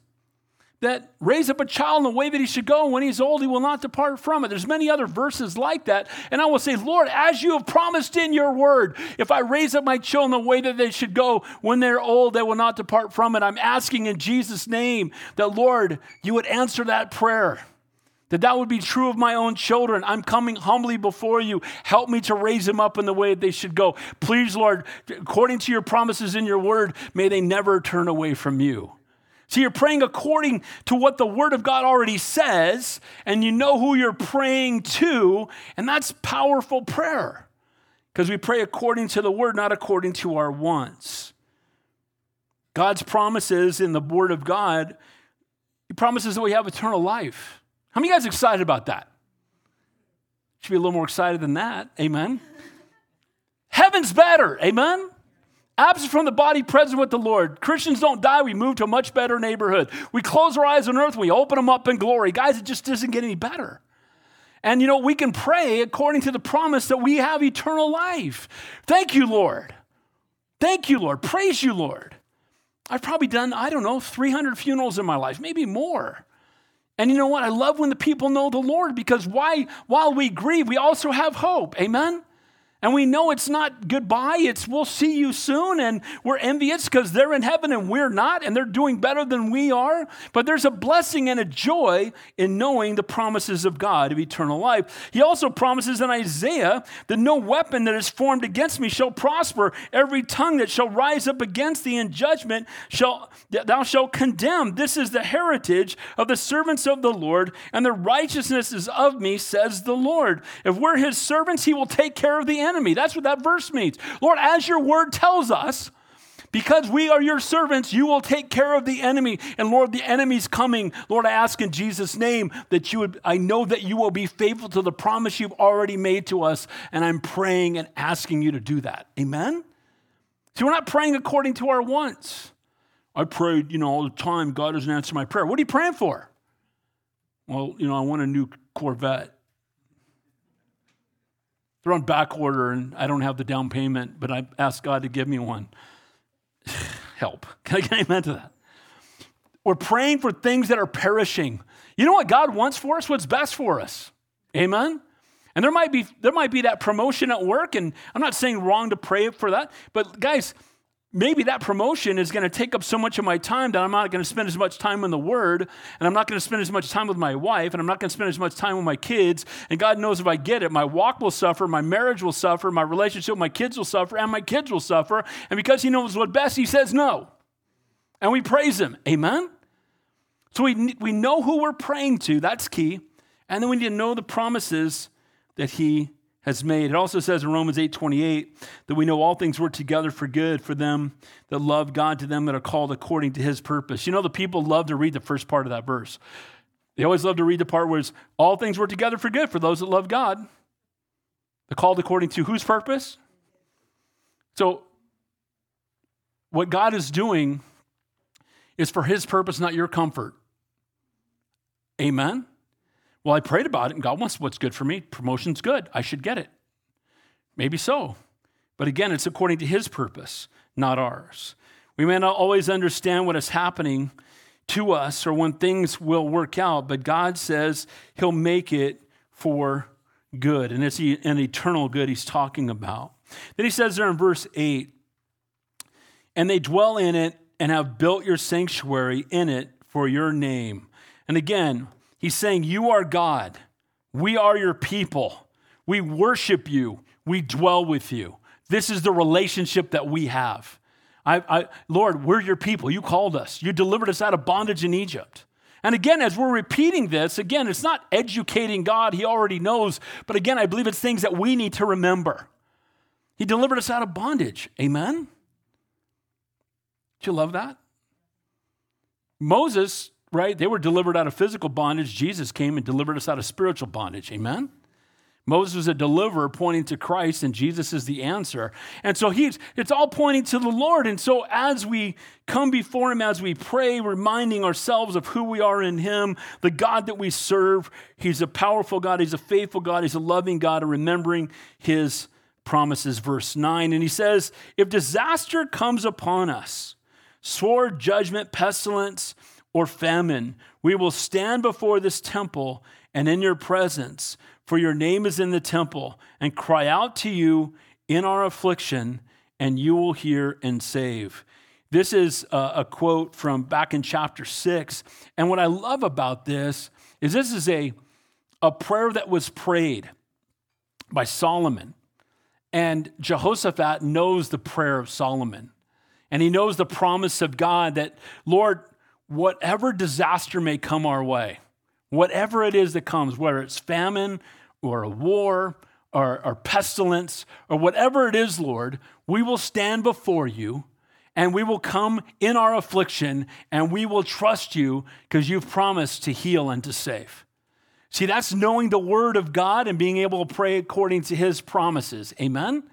that raise up a child in the way that he should go. When he's old he will not depart from it. There's many other verses like that. And i will say lord as you have promised in your word if i raise up my children the way that they should go when they're old they will not depart from it. I'm asking in jesus name that lord you would answer that prayer that that would be true of my own children. I'm coming humbly before you. Help me to raise them up in the way that they should go. Please lord according to your promises in your word may they never turn away from you so you're praying according to what the Word of God already says, and you know who you're praying to, and that's powerful prayer. Because we pray according to the Word, not according to our wants. God's promises in the Word of God, He promises that we have eternal life. How many of you guys excited about that? Should be a little more excited than that. Amen. Heaven's better. Amen. Absent from the body, present with the Lord. Christians don't die, we move to a much better neighborhood. We close our eyes on earth, we open them up in glory. Guys, it just doesn't get any better. And you know, we can pray according to the promise that we have eternal life. Thank you, Lord. Thank you, Lord. Praise you, Lord. I've probably done, I don't know, 300 funerals in my life, maybe more. And you know what? I love when the people know the Lord because why, while we grieve, we also have hope. Amen? And we know it's not goodbye, it's we'll see you soon. And we're envious because they're in heaven and we're not, and they're doing better than we are. But there's a blessing and a joy in knowing the promises of God of eternal life. He also promises in Isaiah that no weapon that is formed against me shall prosper. Every tongue that shall rise up against thee in judgment shall thou shalt condemn. This is the heritage of the servants of the Lord, and the righteousness is of me, says the Lord. If we're his servants, he will take care of the enemy. That's what that verse means. Lord, as your word tells us, because we are your servants, you will take care of the enemy. And Lord, the enemy's coming. Lord, I ask in Jesus' name that you would, I know that you will be faithful to the promise you've already made to us. And I'm praying and asking you to do that. Amen? See, we're not praying according to our wants. I prayed, you know, all the time. God doesn't answer my prayer. What are you praying for? Well, you know, I want a new Corvette. They're on back order and I don't have the down payment, but I asked God to give me one. Help. Can I get amen to that? We're praying for things that are perishing. You know what God wants for us? What's best for us? Amen? And there might be there might be that promotion at work, and I'm not saying wrong to pray for that, but guys, maybe that promotion is going to take up so much of my time that I'm not going to spend as much time in the Word, and I'm not going to spend as much time with my wife, and I'm not going to spend as much time with my kids. And God knows if I get it, my walk will suffer, my marriage will suffer, my relationship with my kids will suffer, and my kids will suffer. And because He knows what best, He says no. and we praise him. Amen? So we, we know who we're praying to, that's key. And then we need to know the promises that he has made. It also says in Romans 8 28 that we know all things work together for good for them that love God, to them that are called according to his purpose. You know, the people love to read the first part of that verse. They always love to read the part where it's all things work together for good for those that love God. They're called according to whose purpose? So, what God is doing is for his purpose, not your comfort. Amen? Well, I prayed about it and God wants what's good for me. Promotion's good. I should get it. Maybe so. But again, it's according to His purpose, not ours. We may not always understand what is happening to us or when things will work out, but God says He'll make it for good. And it's an eternal good He's talking about. Then He says there in verse 8, and they dwell in it and have built your sanctuary in it for your name. And again, He's saying, You are God. We are your people. We worship you. We dwell with you. This is the relationship that we have. I, I, Lord, we're your people. You called us. You delivered us out of bondage in Egypt. And again, as we're repeating this, again, it's not educating God. He already knows. But again, I believe it's things that we need to remember. He delivered us out of bondage. Amen? Do you love that? Moses right? They were delivered out of physical bondage. Jesus came and delivered us out of spiritual bondage. Amen? Moses was a deliverer pointing to Christ, and Jesus is the answer. And so he's it's all pointing to the Lord. And so as we come before him, as we pray, reminding ourselves of who we are in him, the God that we serve, he's a powerful God, he's a faithful God, he's a loving God, and remembering his promises. Verse 9. And he says, If disaster comes upon us, sword, judgment, pestilence, or famine, we will stand before this temple and in your presence, for your name is in the temple, and cry out to you in our affliction, and you will hear and save. This is a, quote from back in chapter six. And what I love about this is this is a, a prayer that was prayed by Solomon. And Jehoshaphat knows the prayer of Solomon. And he knows the promise of God that, Lord, whatever disaster may come our way, whatever it is that comes, whether it's famine or a war or, or pestilence or whatever it is, Lord, we will stand before you and we will come in our affliction and we will trust you because you've promised to heal and to save. See, that's knowing the word of God and being able to pray according to his promises. Amen?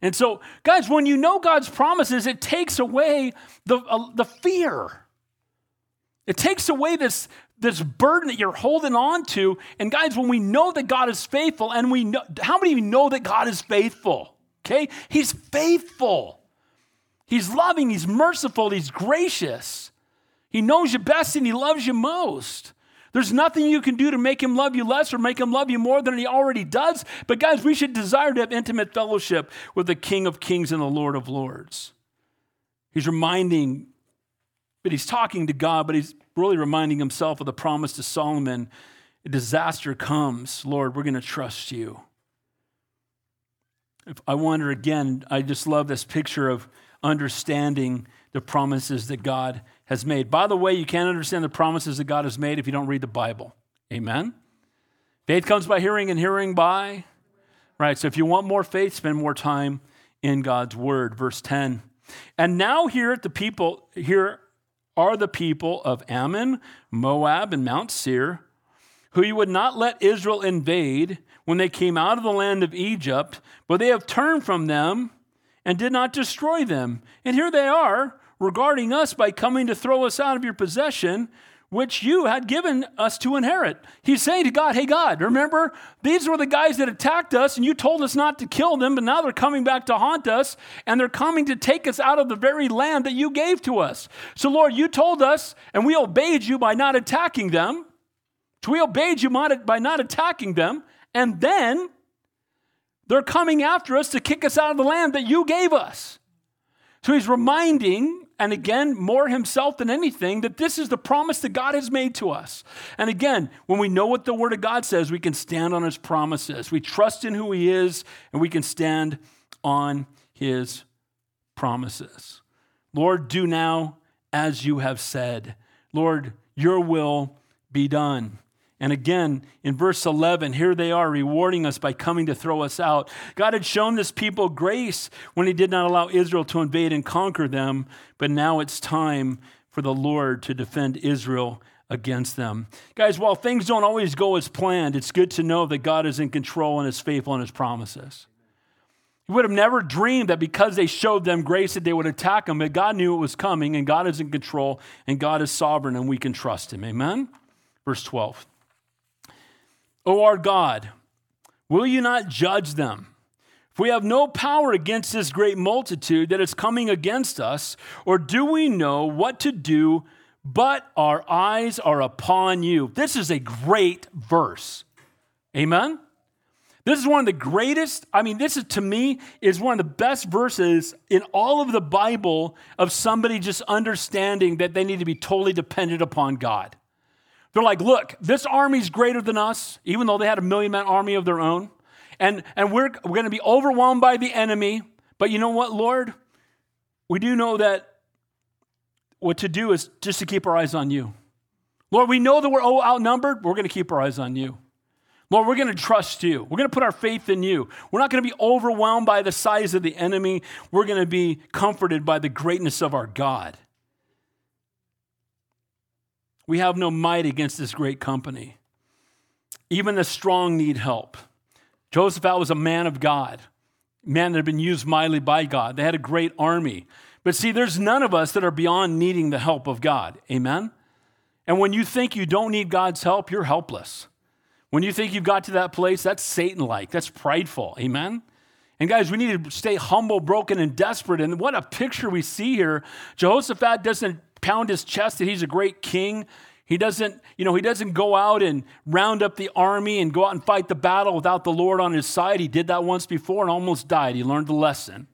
And so, guys, when you know God's promises, it takes away the, uh, the fear. It takes away this, this burden that you're holding on to. And guys, when we know that God is faithful, and we know, how many of you know that God is faithful? Okay? He's faithful. He's loving, He's merciful, He's gracious. He knows you best and He loves you most. There's nothing you can do to make Him love you less or make Him love you more than He already does. But guys, we should desire to have intimate fellowship with the King of Kings and the Lord of Lords. He's reminding but he's talking to God, but he's really reminding himself of the promise to Solomon disaster comes, Lord, we're going to trust you. If I wonder again, I just love this picture of understanding the promises that God has made. By the way, you can't understand the promises that God has made if you don't read the Bible. Amen? Faith comes by hearing, and hearing by. Right, so if you want more faith, spend more time in God's word. Verse 10. And now here at the people, here are the people of Ammon, Moab, and Mount Seir, who you would not let Israel invade when they came out of the land of Egypt, but they have turned from them and did not destroy them. And here they are regarding us by coming to throw us out of your possession which you had given us to inherit. He's saying to God, Hey, God, remember, these were the guys that attacked us, and you told us not to kill them, but now they're coming back to haunt us, and they're coming to take us out of the very land that you gave to us. So, Lord, you told us, and we obeyed you by not attacking them. So, we obeyed you by not attacking them, and then they're coming after us to kick us out of the land that you gave us. So, he's reminding and again, more himself than anything, that this is the promise that God has made to us. And again, when we know what the Word of God says, we can stand on his promises. We trust in who he is, and we can stand on his promises. Lord, do now as you have said. Lord, your will be done. And again, in verse 11, here they are rewarding us by coming to throw us out. God had shown this people grace when he did not allow Israel to invade and conquer them, but now it's time for the Lord to defend Israel against them. Guys, while things don't always go as planned, it's good to know that God is in control and is faithful in his promises. He would have never dreamed that because they showed them grace that they would attack him, but God knew it was coming and God is in control and God is sovereign and we can trust him. Amen? Verse 12. O our God, will you not judge them? If we have no power against this great multitude that is coming against us, or do we know what to do, but our eyes are upon you? This is a great verse. Amen? This is one of the greatest, I mean, this is to me is one of the best verses in all of the Bible of somebody just understanding that they need to be totally dependent upon God. They're like, look, this army's greater than us, even though they had a million man army of their own. And, and we're, we're going to be overwhelmed by the enemy. But you know what, Lord? We do know that what to do is just to keep our eyes on you. Lord, we know that we're all outnumbered. We're going to keep our eyes on you. Lord, we're going to trust you. We're going to put our faith in you. We're not going to be overwhelmed by the size of the enemy. We're going to be comforted by the greatness of our God. We have no might against this great company. Even the strong need help. Jehoshaphat was a man of God, man that had been used mightily by God. They had a great army. But see, there's none of us that are beyond needing the help of God. Amen? And when you think you don't need God's help, you're helpless. When you think you've got to that place, that's Satan like, that's prideful. Amen? And guys, we need to stay humble, broken, and desperate. And what a picture we see here. Jehoshaphat doesn't pound his chest that he's a great king. He doesn't, you know, he doesn't go out and round up the army and go out and fight the battle without the Lord on his side. He did that once before and almost died. He learned the lesson.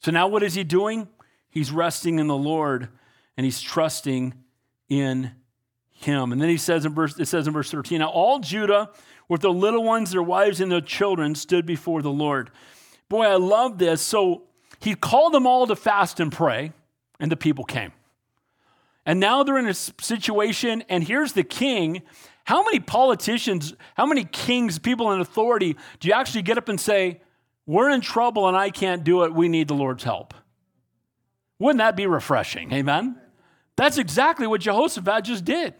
So now what is he doing? He's resting in the Lord and he's trusting in him. And then he says in verse, it says in verse 13, now all Judah with their little ones, their wives, and their children stood before the Lord. Boy, I love this. So he called them all to fast and pray, and the people came. And now they're in a situation, and here's the king. How many politicians, how many kings, people in authority do you actually get up and say, We're in trouble and I can't do it. We need the Lord's help? Wouldn't that be refreshing? Amen? That's exactly what Jehoshaphat just did.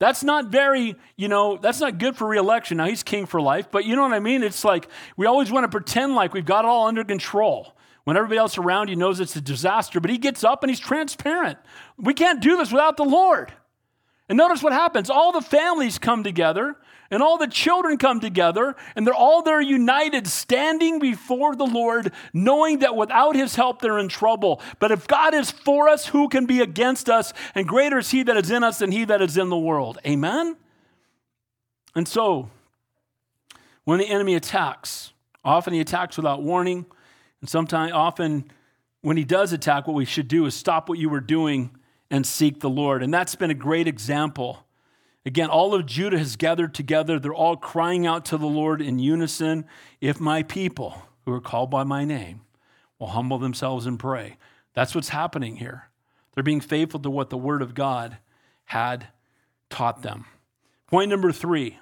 That's not very, you know, that's not good for reelection. Now he's king for life, but you know what I mean? It's like we always want to pretend like we've got it all under control when everybody else around you knows it's a disaster, but he gets up and he's transparent. We can't do this without the Lord. And notice what happens. All the families come together and all the children come together and they're all there united standing before the lord knowing that without his help they're in trouble. But if god is for us who can be against us? And greater is he that is in us than he that is in the world. Amen? And so when the enemy attacks often he attacks without warning and sometimes, often, when he does attack, what we should do is stop what you were doing and seek the Lord. And that's been a great example. Again, all of Judah has gathered together. They're all crying out to the Lord in unison If my people who are called by my name will humble themselves and pray. That's what's happening here. They're being faithful to what the Word of God had taught them. Point number three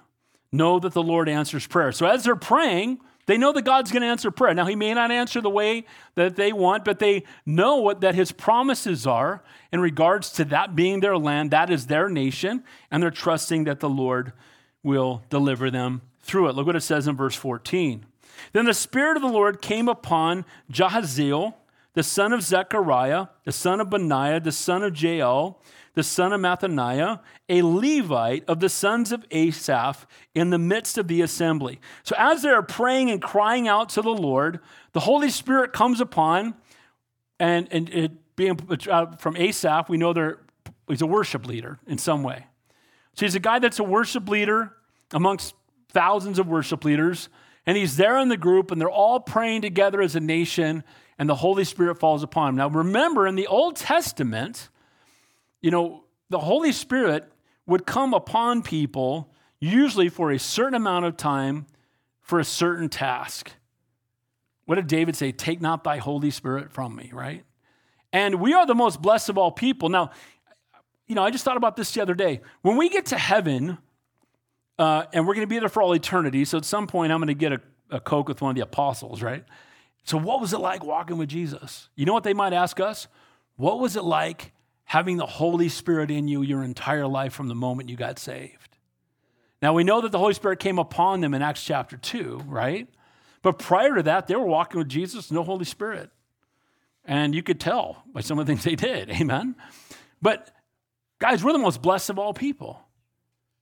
know that the Lord answers prayer. So as they're praying, they know that God's going to answer prayer. Now, He may not answer the way that they want, but they know what, that His promises are in regards to that being their land, that is their nation, and they're trusting that the Lord will deliver them through it. Look what it says in verse 14. Then the Spirit of the Lord came upon Jahaziel, the son of Zechariah, the son of Benaiah, the son of Jeiel, the son of Mattaniah, a Levite of the sons of Asaph, in the midst of the assembly. So as they're praying and crying out to the Lord, the Holy Spirit comes upon, and, and it being from Asaph, we know there he's a worship leader in some way. So he's a guy that's a worship leader amongst thousands of worship leaders, and he's there in the group, and they're all praying together as a nation, and the Holy Spirit falls upon him. Now remember, in the Old Testament, you know, the Holy Spirit would come upon people usually for a certain amount of time for a certain task. What did David say? Take not thy Holy Spirit from me, right? And we are the most blessed of all people. Now, you know, I just thought about this the other day. When we get to heaven, uh, and we're going to be there for all eternity, so at some point I'm going to get a, a Coke with one of the apostles, right? So, what was it like walking with Jesus? You know what they might ask us? What was it like having the Holy Spirit in you your entire life from the moment you got saved? Now, we know that the Holy Spirit came upon them in Acts chapter 2, right? But prior to that, they were walking with Jesus, no Holy Spirit. And you could tell by some of the things they did. Amen. But guys, we're the most blessed of all people.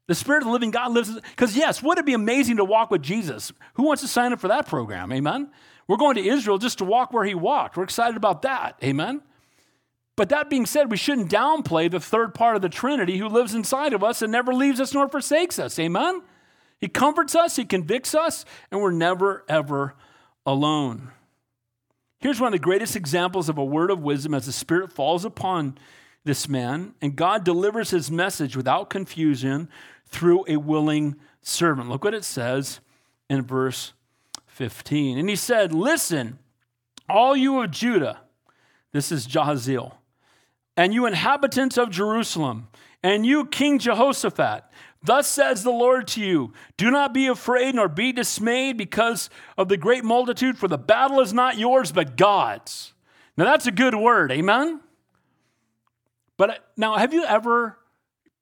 The Spirit of the living God lives. Because, yes, would it be amazing to walk with Jesus? Who wants to sign up for that program? Amen. We're going to Israel just to walk where he walked. We're excited about that. Amen. But that being said, we shouldn't downplay the third part of the Trinity who lives inside of us and never leaves us nor forsakes us. Amen? He comforts us, He convicts us, and we're never, ever alone. Here's one of the greatest examples of a word of wisdom as the Spirit falls upon this man, and God delivers His message without confusion through a willing servant. Look what it says in verse 15. And he said, Listen, all you of Judah, this is Jahaziel, and you inhabitants of Jerusalem, and you, King Jehoshaphat, thus says the Lord to you Do not be afraid nor be dismayed because of the great multitude, for the battle is not yours, but God's. Now, that's a good word, amen? But uh, now, have you ever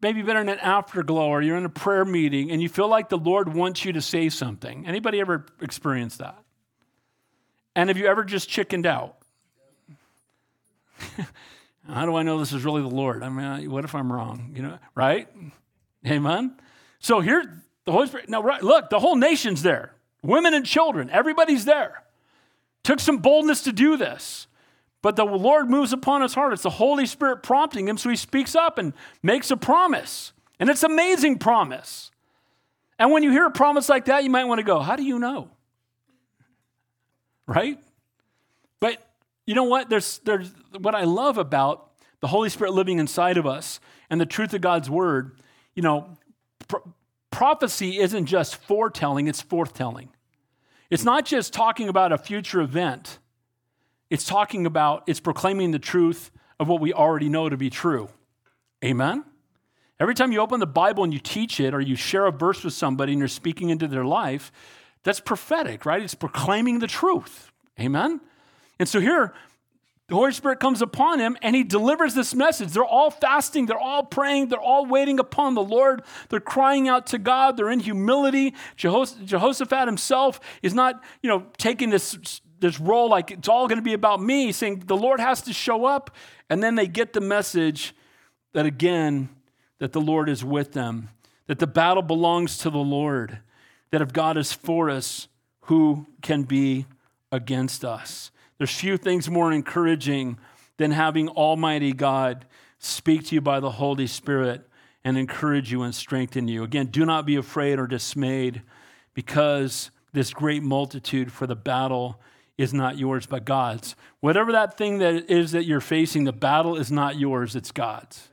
maybe been in an afterglow or you're in a prayer meeting and you feel like the Lord wants you to say something. Anybody ever experienced that? And have you ever just chickened out? How do I know this is really the Lord? I mean, what if I'm wrong? You know, right? Amen. So here, the Holy Spirit. Now, right, look, the whole nation's there. Women and children, everybody's there. Took some boldness to do this. But the Lord moves upon his heart. It's the Holy Spirit prompting him, so he speaks up and makes a promise. And it's an amazing promise. And when you hear a promise like that, you might want to go, How do you know? Right? You know what? There's, there's what I love about the Holy Spirit living inside of us and the truth of God's word. You know, pro- prophecy isn't just foretelling, it's forthtelling. It's not just talking about a future event it's talking about, it's proclaiming the truth of what we already know to be true. Amen? Every time you open the Bible and you teach it or you share a verse with somebody and you're speaking into their life, that's prophetic, right? It's proclaiming the truth. Amen? And so here, the Holy Spirit comes upon him and he delivers this message. They're all fasting, they're all praying, they're all waiting upon the Lord. They're crying out to God, they're in humility. Jehoshaphat himself is not, you know, taking this this role like it's all going to be about me, saying the Lord has to show up. And then they get the message that again, that the Lord is with them, that the battle belongs to the Lord, that if God is for us, who can be against us? There's few things more encouraging than having Almighty God speak to you by the Holy Spirit and encourage you and strengthen you. Again, do not be afraid or dismayed because this great multitude for the battle is not yours, but God's. Whatever that thing that is that you're facing, the battle is not yours, it's God's.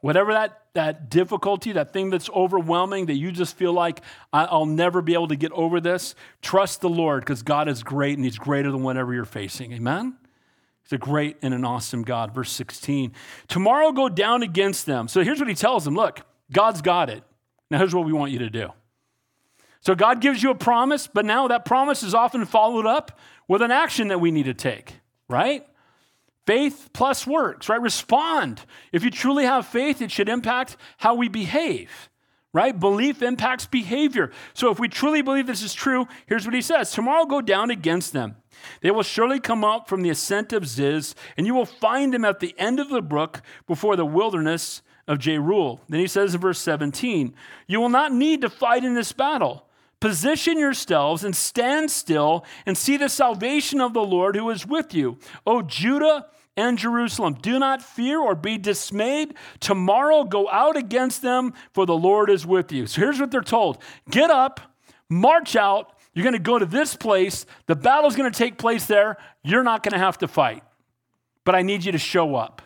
Whatever that, that difficulty, that thing that's overwhelming, that you just feel like, I'll never be able to get over this, trust the Lord because God is great and He's greater than whatever you're facing. Amen? He's a great and an awesome God. Verse 16. Tomorrow go down against them. So here's what He tells them look, God's got it. Now here's what we want you to do. So God gives you a promise, but now that promise is often followed up with an action that we need to take, right? Faith plus works, right? Respond. If you truly have faith, it should impact how we behave, right? Belief impacts behavior. So if we truly believe this is true, here's what he says Tomorrow go down against them. They will surely come up from the ascent of Ziz, and you will find them at the end of the brook before the wilderness of Jeruel. Then he says in verse 17, You will not need to fight in this battle. Position yourselves and stand still and see the salvation of the Lord who is with you. O Judah and Jerusalem, do not fear or be dismayed. Tomorrow go out against them, for the Lord is with you. So here's what they're told Get up, march out. You're going to go to this place. The battle's going to take place there. You're not going to have to fight, but I need you to show up.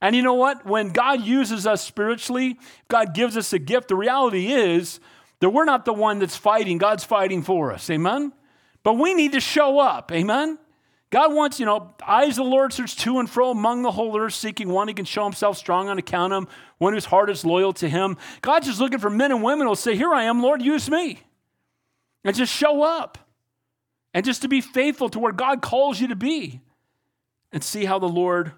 And you know what? When God uses us spiritually, God gives us a gift, the reality is, that we're not the one that's fighting, God's fighting for us. Amen? But we need to show up. Amen? God wants, you know, eyes of the Lord search to and fro among the whole earth, seeking one who can show himself strong on account of him, one whose heart is loyal to him. God's just looking for men and women who will say, Here I am, Lord, use me. And just show up. And just to be faithful to where God calls you to be. And see how the Lord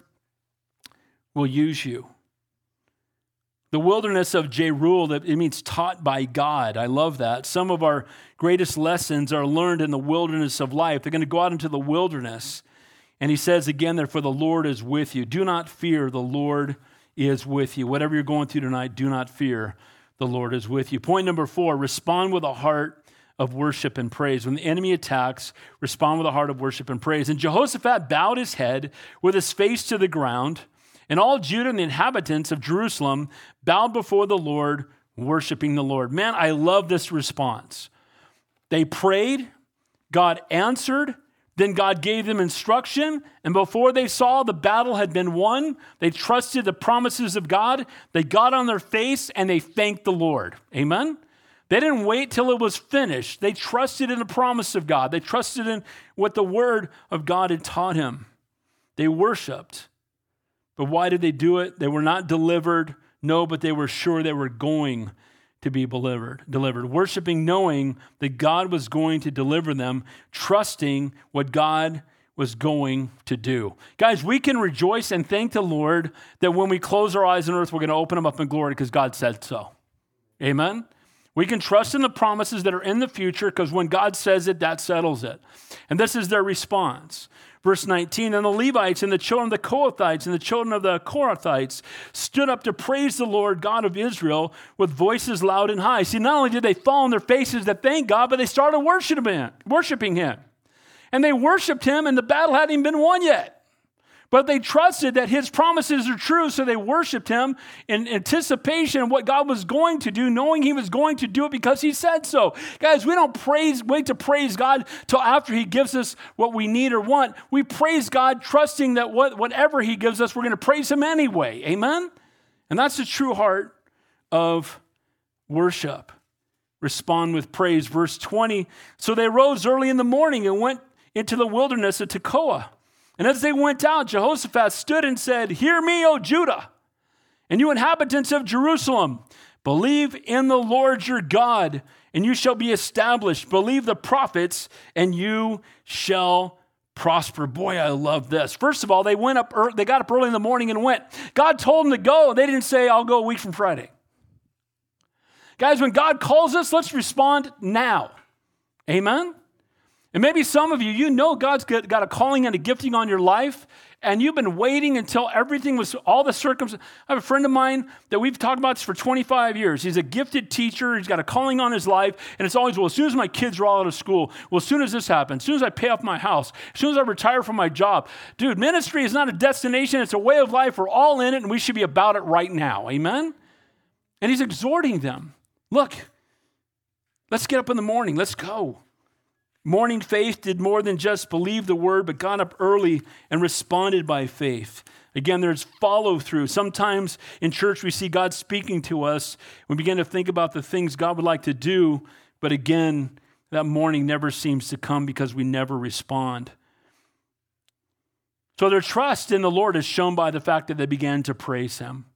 will use you. The wilderness of Jeruel, that it means taught by God. I love that. Some of our greatest lessons are learned in the wilderness of life. They're going to go out into the wilderness. And he says again there, for the Lord is with you. Do not fear, the Lord is with you. Whatever you're going through tonight, do not fear, the Lord is with you. Point number four respond with a heart of worship and praise. When the enemy attacks, respond with a heart of worship and praise. And Jehoshaphat bowed his head with his face to the ground. And all Judah and the inhabitants of Jerusalem bowed before the Lord, worshiping the Lord. Man, I love this response. They prayed, God answered, then God gave them instruction, and before they saw the battle had been won, they trusted the promises of God. They got on their face and they thanked the Lord. Amen? They didn't wait till it was finished. They trusted in the promise of God, they trusted in what the word of God had taught him. They worshiped. But why did they do it? They were not delivered. No, but they were sure they were going to be delivered. Delivered, worshiping, knowing that God was going to deliver them, trusting what God was going to do. Guys, we can rejoice and thank the Lord that when we close our eyes on earth, we're going to open them up in glory because God said so. Amen. We can trust in the promises that are in the future because when God says it, that settles it. And this is their response. Verse 19, and the Levites and the children of the Kohathites and the children of the Korahites stood up to praise the Lord God of Israel with voices loud and high. See, not only did they fall on their faces to thank God, but they started worshiping him. Worshiping him. And they worshiped him, and the battle hadn't even been won yet. But they trusted that his promises are true, so they worshiped him in anticipation of what God was going to do, knowing he was going to do it because he said so. Guys, we don't praise, wait to praise God till after he gives us what we need or want. We praise God trusting that what, whatever he gives us, we're going to praise him anyway. Amen? And that's the true heart of worship. Respond with praise. Verse 20 So they rose early in the morning and went into the wilderness of Tekoa. And as they went out, Jehoshaphat stood and said, Hear me, O Judah, and you inhabitants of Jerusalem. Believe in the Lord your God, and you shall be established. Believe the prophets, and you shall prosper. Boy, I love this. First of all, they went up, early, they got up early in the morning and went. God told them to go. And they didn't say, I'll go a week from Friday. Guys, when God calls us, let's respond now. Amen? And maybe some of you, you know God's got a calling and a gifting on your life, and you've been waiting until everything was all the circumstances. I have a friend of mine that we've talked about this for 25 years. He's a gifted teacher, he's got a calling on his life, and it's always, well, as soon as my kids are all out of school, well, as soon as this happens, as soon as I pay off my house, as soon as I retire from my job. Dude, ministry is not a destination, it's a way of life. We're all in it, and we should be about it right now. Amen? And he's exhorting them look, let's get up in the morning, let's go. Morning faith did more than just believe the word, but got up early and responded by faith. Again, there's follow through. Sometimes in church we see God speaking to us. We begin to think about the things God would like to do, but again, that morning never seems to come because we never respond. So their trust in the Lord is shown by the fact that they began to praise Him.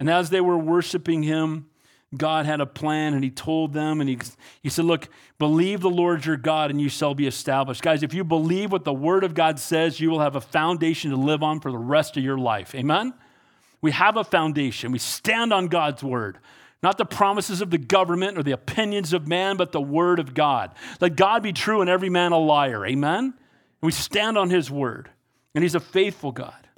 And as they were worshiping Him, God had a plan and he told them and he, he said, Look, believe the Lord your God and you shall be established. Guys, if you believe what the word of God says, you will have a foundation to live on for the rest of your life. Amen? We have a foundation. We stand on God's word, not the promises of the government or the opinions of man, but the word of God. Let God be true and every man a liar. Amen? And we stand on his word, and he's a faithful God.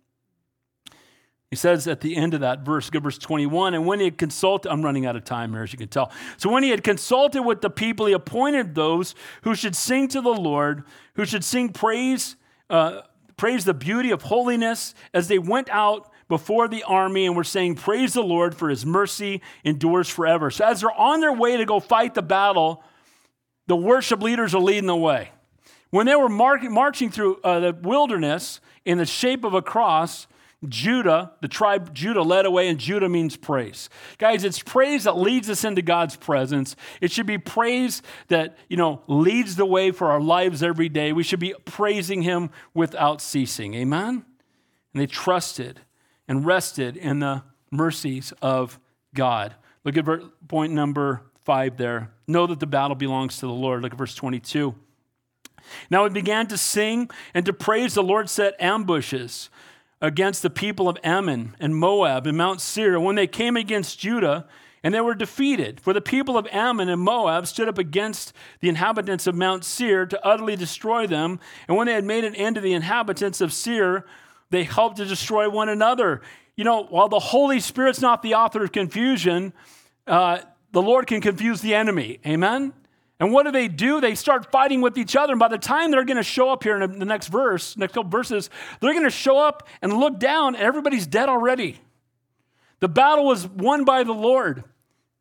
He says at the end of that verse, verse 21, and when he had consulted, I'm running out of time here, as you can tell. So when he had consulted with the people, he appointed those who should sing to the Lord, who should sing praise, uh, praise the beauty of holiness as they went out before the army and were saying, Praise the Lord, for his mercy endures forever. So as they're on their way to go fight the battle, the worship leaders are leading the way. When they were marching through uh, the wilderness in the shape of a cross, Judah, the tribe Judah led away, and Judah means praise. Guys, it's praise that leads us into God's presence. It should be praise that, you know, leads the way for our lives every day. We should be praising Him without ceasing. Amen? And they trusted and rested in the mercies of God. Look at point number five there. Know that the battle belongs to the Lord. Look at verse 22. Now we began to sing and to praise. The Lord set ambushes against the people of Ammon and Moab and Mount Seir when they came against Judah and they were defeated. For the people of Ammon and Moab stood up against the inhabitants of Mount Seir to utterly destroy them. And when they had made an end to the inhabitants of Seir, they helped to destroy one another. You know, while the Holy Spirit's not the author of confusion, uh, the Lord can confuse the enemy. Amen? And what do they do? They start fighting with each other. And by the time they're going to show up here in the next verse, next couple verses, they're going to show up and look down, and everybody's dead already. The battle was won by the Lord,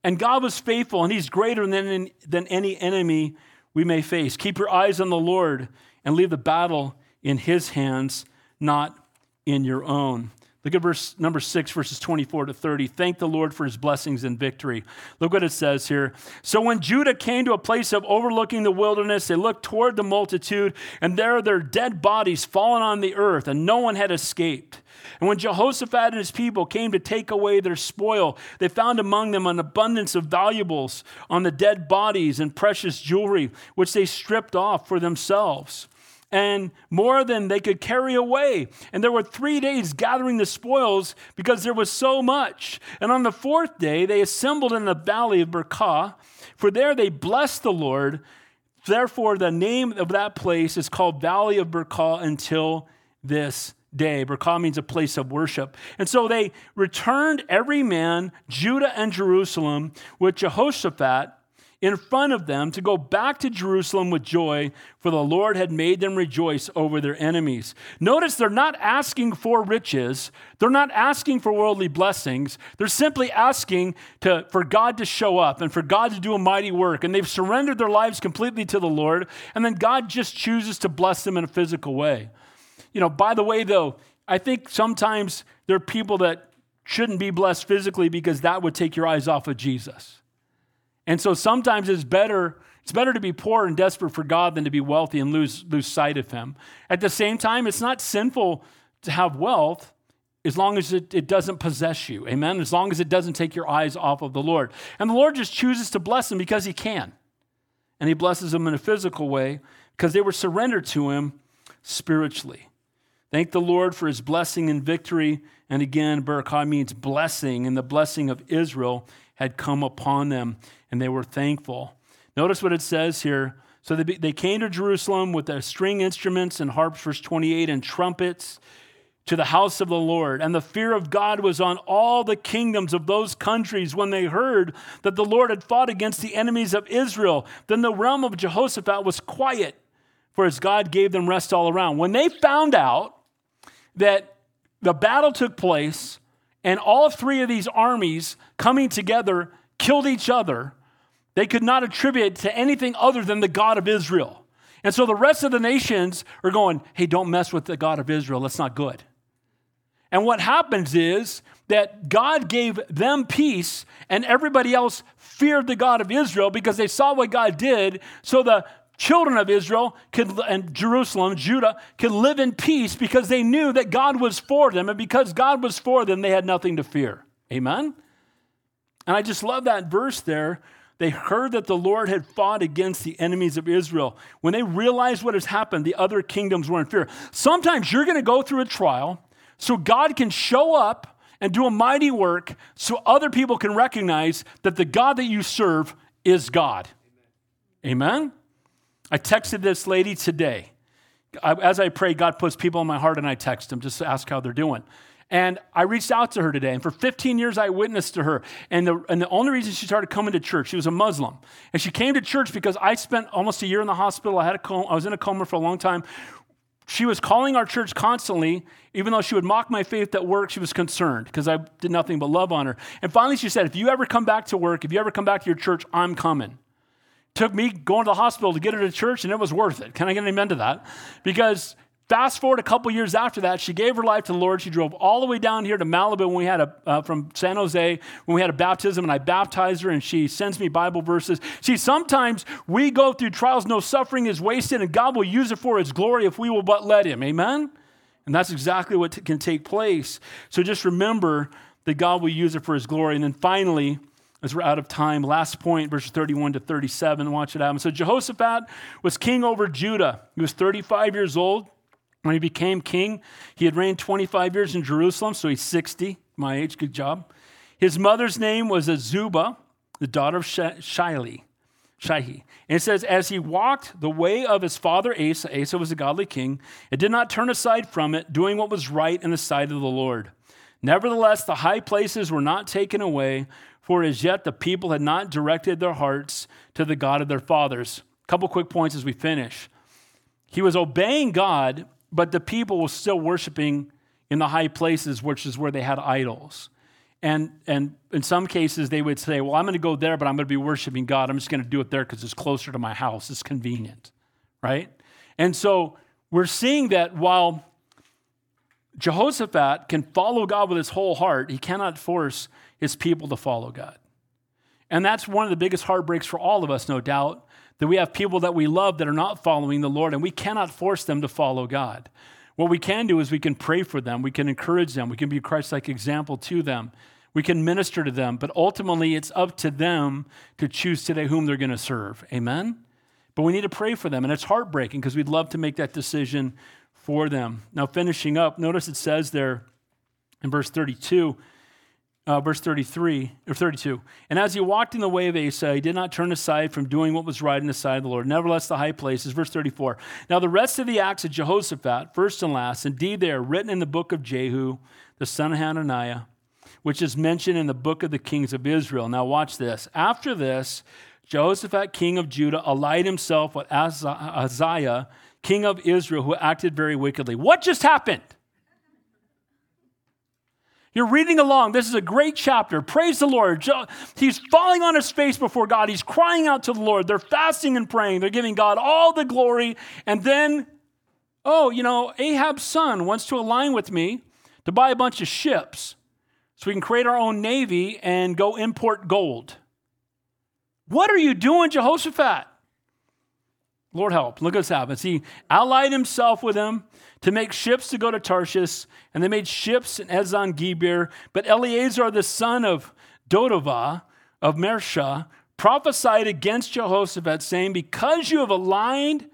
and God was faithful, and He's greater than, than any enemy we may face. Keep your eyes on the Lord and leave the battle in His hands, not in your own. Look at verse number six, verses 24 to 30. Thank the Lord for his blessings and victory. Look what it says here. So when Judah came to a place of overlooking the wilderness, they looked toward the multitude, and there are their dead bodies fallen on the earth, and no one had escaped. And when Jehoshaphat and his people came to take away their spoil, they found among them an abundance of valuables on the dead bodies and precious jewelry, which they stripped off for themselves and more than they could carry away. And there were three days gathering the spoils because there was so much. And on the fourth day, they assembled in the valley of Berachah, for there they blessed the Lord. Therefore, the name of that place is called Valley of Berachah until this day. Berachah means a place of worship. And so they returned every man, Judah and Jerusalem, with Jehoshaphat in front of them to go back to Jerusalem with joy, for the Lord had made them rejoice over their enemies. Notice they're not asking for riches, they're not asking for worldly blessings. They're simply asking to, for God to show up and for God to do a mighty work. And they've surrendered their lives completely to the Lord, and then God just chooses to bless them in a physical way. You know, by the way, though, I think sometimes there are people that shouldn't be blessed physically because that would take your eyes off of Jesus. And so sometimes it's better it's better to be poor and desperate for God than to be wealthy and lose, lose sight of Him. At the same time, it's not sinful to have wealth as long as it, it doesn't possess you. Amen? As long as it doesn't take your eyes off of the Lord. And the Lord just chooses to bless them because He can. And He blesses them in a physical way because they were surrendered to Him spiritually. Thank the Lord for His blessing and victory. And again, Barakah means blessing, and the blessing of Israel had come upon them and they were thankful. Notice what it says here. So they, they came to Jerusalem with their string instruments and harps, verse 28, and trumpets to the house of the Lord. And the fear of God was on all the kingdoms of those countries when they heard that the Lord had fought against the enemies of Israel. Then the realm of Jehoshaphat was quiet, for as God gave them rest all around. When they found out that the battle took place and all three of these armies coming together killed each other, they could not attribute to anything other than the God of Israel. And so the rest of the nations are going, hey, don't mess with the God of Israel. That's not good. And what happens is that God gave them peace, and everybody else feared the God of Israel because they saw what God did. So the children of Israel could, and Jerusalem, Judah, could live in peace because they knew that God was for them. And because God was for them, they had nothing to fear. Amen? And I just love that verse there they heard that the Lord had fought against the enemies of Israel. When they realized what has happened, the other kingdoms were in fear. Sometimes you're going to go through a trial so God can show up and do a mighty work so other people can recognize that the God that you serve is God. Amen? Amen? I texted this lady today. As I pray, God puts people in my heart and I text them just to ask how they're doing. And I reached out to her today, and for 15 years I witnessed to her. And the, and the only reason she started coming to church, she was a Muslim. And she came to church because I spent almost a year in the hospital. I, had a I was in a coma for a long time. She was calling our church constantly, even though she would mock my faith at work, she was concerned because I did nothing but love on her. And finally, she said, If you ever come back to work, if you ever come back to your church, I'm coming. Took me going to the hospital to get her to church, and it was worth it. Can I get an amen to that? Because Fast forward a couple years after that, she gave her life to the Lord. She drove all the way down here to Malibu when we had a, uh, from San Jose when we had a baptism, and I baptized her, and she sends me Bible verses. See, sometimes we go through trials, no suffering is wasted, and God will use it for His glory if we will but let Him. Amen? And that's exactly what t- can take place. So just remember that God will use it for His glory. And then finally, as we're out of time, last point, verses 31 to 37. Watch it happen. So Jehoshaphat was king over Judah. He was 35 years old when he became king. He had reigned 25 years in Jerusalem, so he's 60, my age. Good job. His mother's name was Azubah, the daughter of Shiley. Shahi. And it says, as he walked the way of his father Asa, Asa was a godly king, and did not turn aside from it, doing what was right in the sight of the Lord. Nevertheless, the high places were not taken away, for as yet the people had not directed their hearts to the God of their fathers. A couple quick points as we finish. He was obeying God, but the people were still worshiping in the high places, which is where they had idols. And, and in some cases, they would say, Well, I'm going to go there, but I'm going to be worshiping God. I'm just going to do it there because it's closer to my house. It's convenient, right? And so we're seeing that while Jehoshaphat can follow God with his whole heart, he cannot force his people to follow God. And that's one of the biggest heartbreaks for all of us, no doubt, that we have people that we love that are not following the Lord, and we cannot force them to follow God. What we can do is we can pray for them, we can encourage them, we can be a Christ like example to them, we can minister to them, but ultimately it's up to them to choose today whom they're going to serve. Amen? But we need to pray for them, and it's heartbreaking because we'd love to make that decision for them. Now, finishing up, notice it says there in verse 32, uh, verse 33 or 32. And as he walked in the way of Asa, he did not turn aside from doing what was right in the sight of the Lord. Nevertheless, the high places. Verse 34. Now, the rest of the acts of Jehoshaphat, first and last, indeed they are written in the book of Jehu, the son of Hananiah, which is mentioned in the book of the kings of Israel. Now, watch this. After this, Jehoshaphat, king of Judah, allied himself with Ahaziah, king of Israel, who acted very wickedly. What just happened? You're reading along. This is a great chapter. Praise the Lord. He's falling on his face before God. He's crying out to the Lord. They're fasting and praying. They're giving God all the glory. And then, oh, you know, Ahab's son wants to align with me to buy a bunch of ships so we can create our own navy and go import gold. What are you doing, Jehoshaphat? Lord help. Look at what's happened. He allied himself with him to make ships to go to Tarshish, and they made ships in Ezion Geber. But Eleazar, the son of Dodavah of Mareshah, prophesied against Jehoshaphat, saying, Because you have aligned,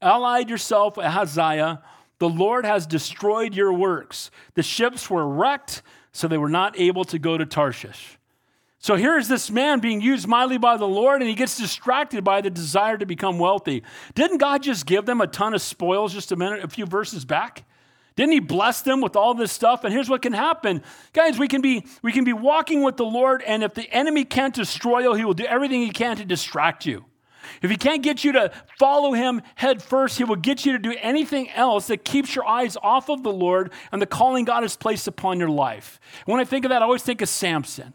allied yourself with Ahaziah, the Lord has destroyed your works. The ships were wrecked, so they were not able to go to Tarshish. So here's this man being used mightily by the Lord, and he gets distracted by the desire to become wealthy. Didn't God just give them a ton of spoils just a minute, a few verses back? Didn't he bless them with all this stuff? And here's what can happen. Guys, we can be we can be walking with the Lord, and if the enemy can't destroy you, he will do everything he can to distract you. If he can't get you to follow him head first, he will get you to do anything else that keeps your eyes off of the Lord and the calling God has placed upon your life. When I think of that, I always think of Samson.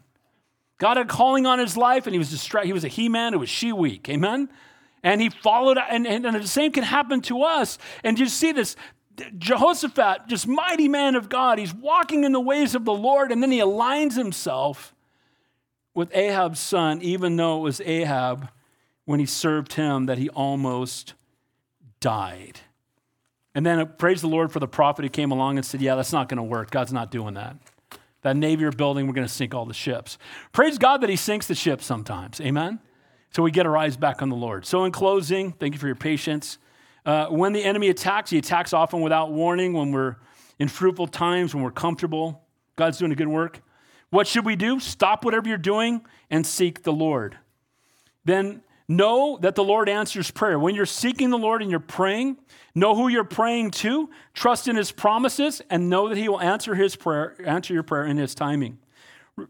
God had calling on his life, and he was distracted. He was a he-man, it was she-weak. Amen? And he followed, and, and, and the same can happen to us. And you see this, Jehoshaphat, just mighty man of God, he's walking in the ways of the Lord, and then he aligns himself with Ahab's son, even though it was Ahab when he served him that he almost died. And then praise the Lord for the prophet who came along and said, Yeah, that's not going to work. God's not doing that that navy you're building, we're going to sink all the ships. Praise God that He sinks the ships sometimes. Amen? So we get our eyes back on the Lord. So, in closing, thank you for your patience. Uh, when the enemy attacks, he attacks often without warning, when we're in fruitful times, when we're comfortable. God's doing a good work. What should we do? Stop whatever you're doing and seek the Lord. Then know that the Lord answers prayer. When you're seeking the Lord and you're praying, Know who you're praying to, trust in his promises, and know that he will answer his prayer, answer your prayer in his timing. Re-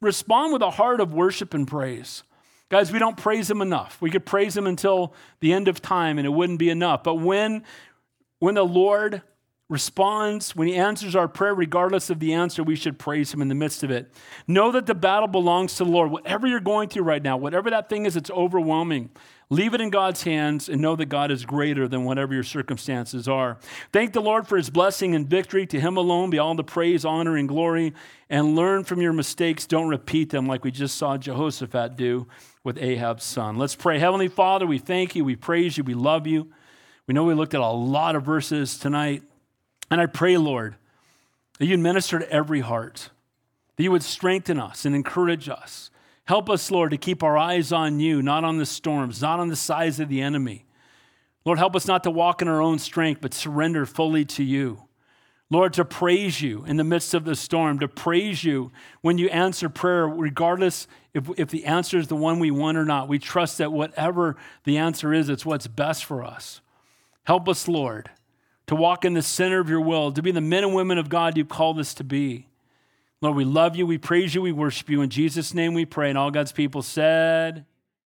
respond with a heart of worship and praise. Guys, we don't praise him enough. We could praise him until the end of time and it wouldn't be enough. But when when the Lord responds, when he answers our prayer, regardless of the answer, we should praise him in the midst of it. Know that the battle belongs to the Lord. Whatever you're going through right now, whatever that thing is it's overwhelming, Leave it in God's hands and know that God is greater than whatever your circumstances are. Thank the Lord for his blessing and victory. To him alone be all the praise, honor, and glory. And learn from your mistakes. Don't repeat them like we just saw Jehoshaphat do with Ahab's son. Let's pray. Heavenly Father, we thank you, we praise you, we love you. We know we looked at a lot of verses tonight. And I pray, Lord, that you'd minister to every heart, that you would strengthen us and encourage us Help us, Lord, to keep our eyes on you, not on the storms, not on the size of the enemy. Lord, help us not to walk in our own strength, but surrender fully to you. Lord, to praise you in the midst of the storm, to praise you when you answer prayer, regardless if, if the answer is the one we want or not. We trust that whatever the answer is, it's what's best for us. Help us, Lord, to walk in the center of your will, to be the men and women of God you've called us to be. Lord, we love you, we praise you, we worship you. In Jesus' name we pray. And all God's people said,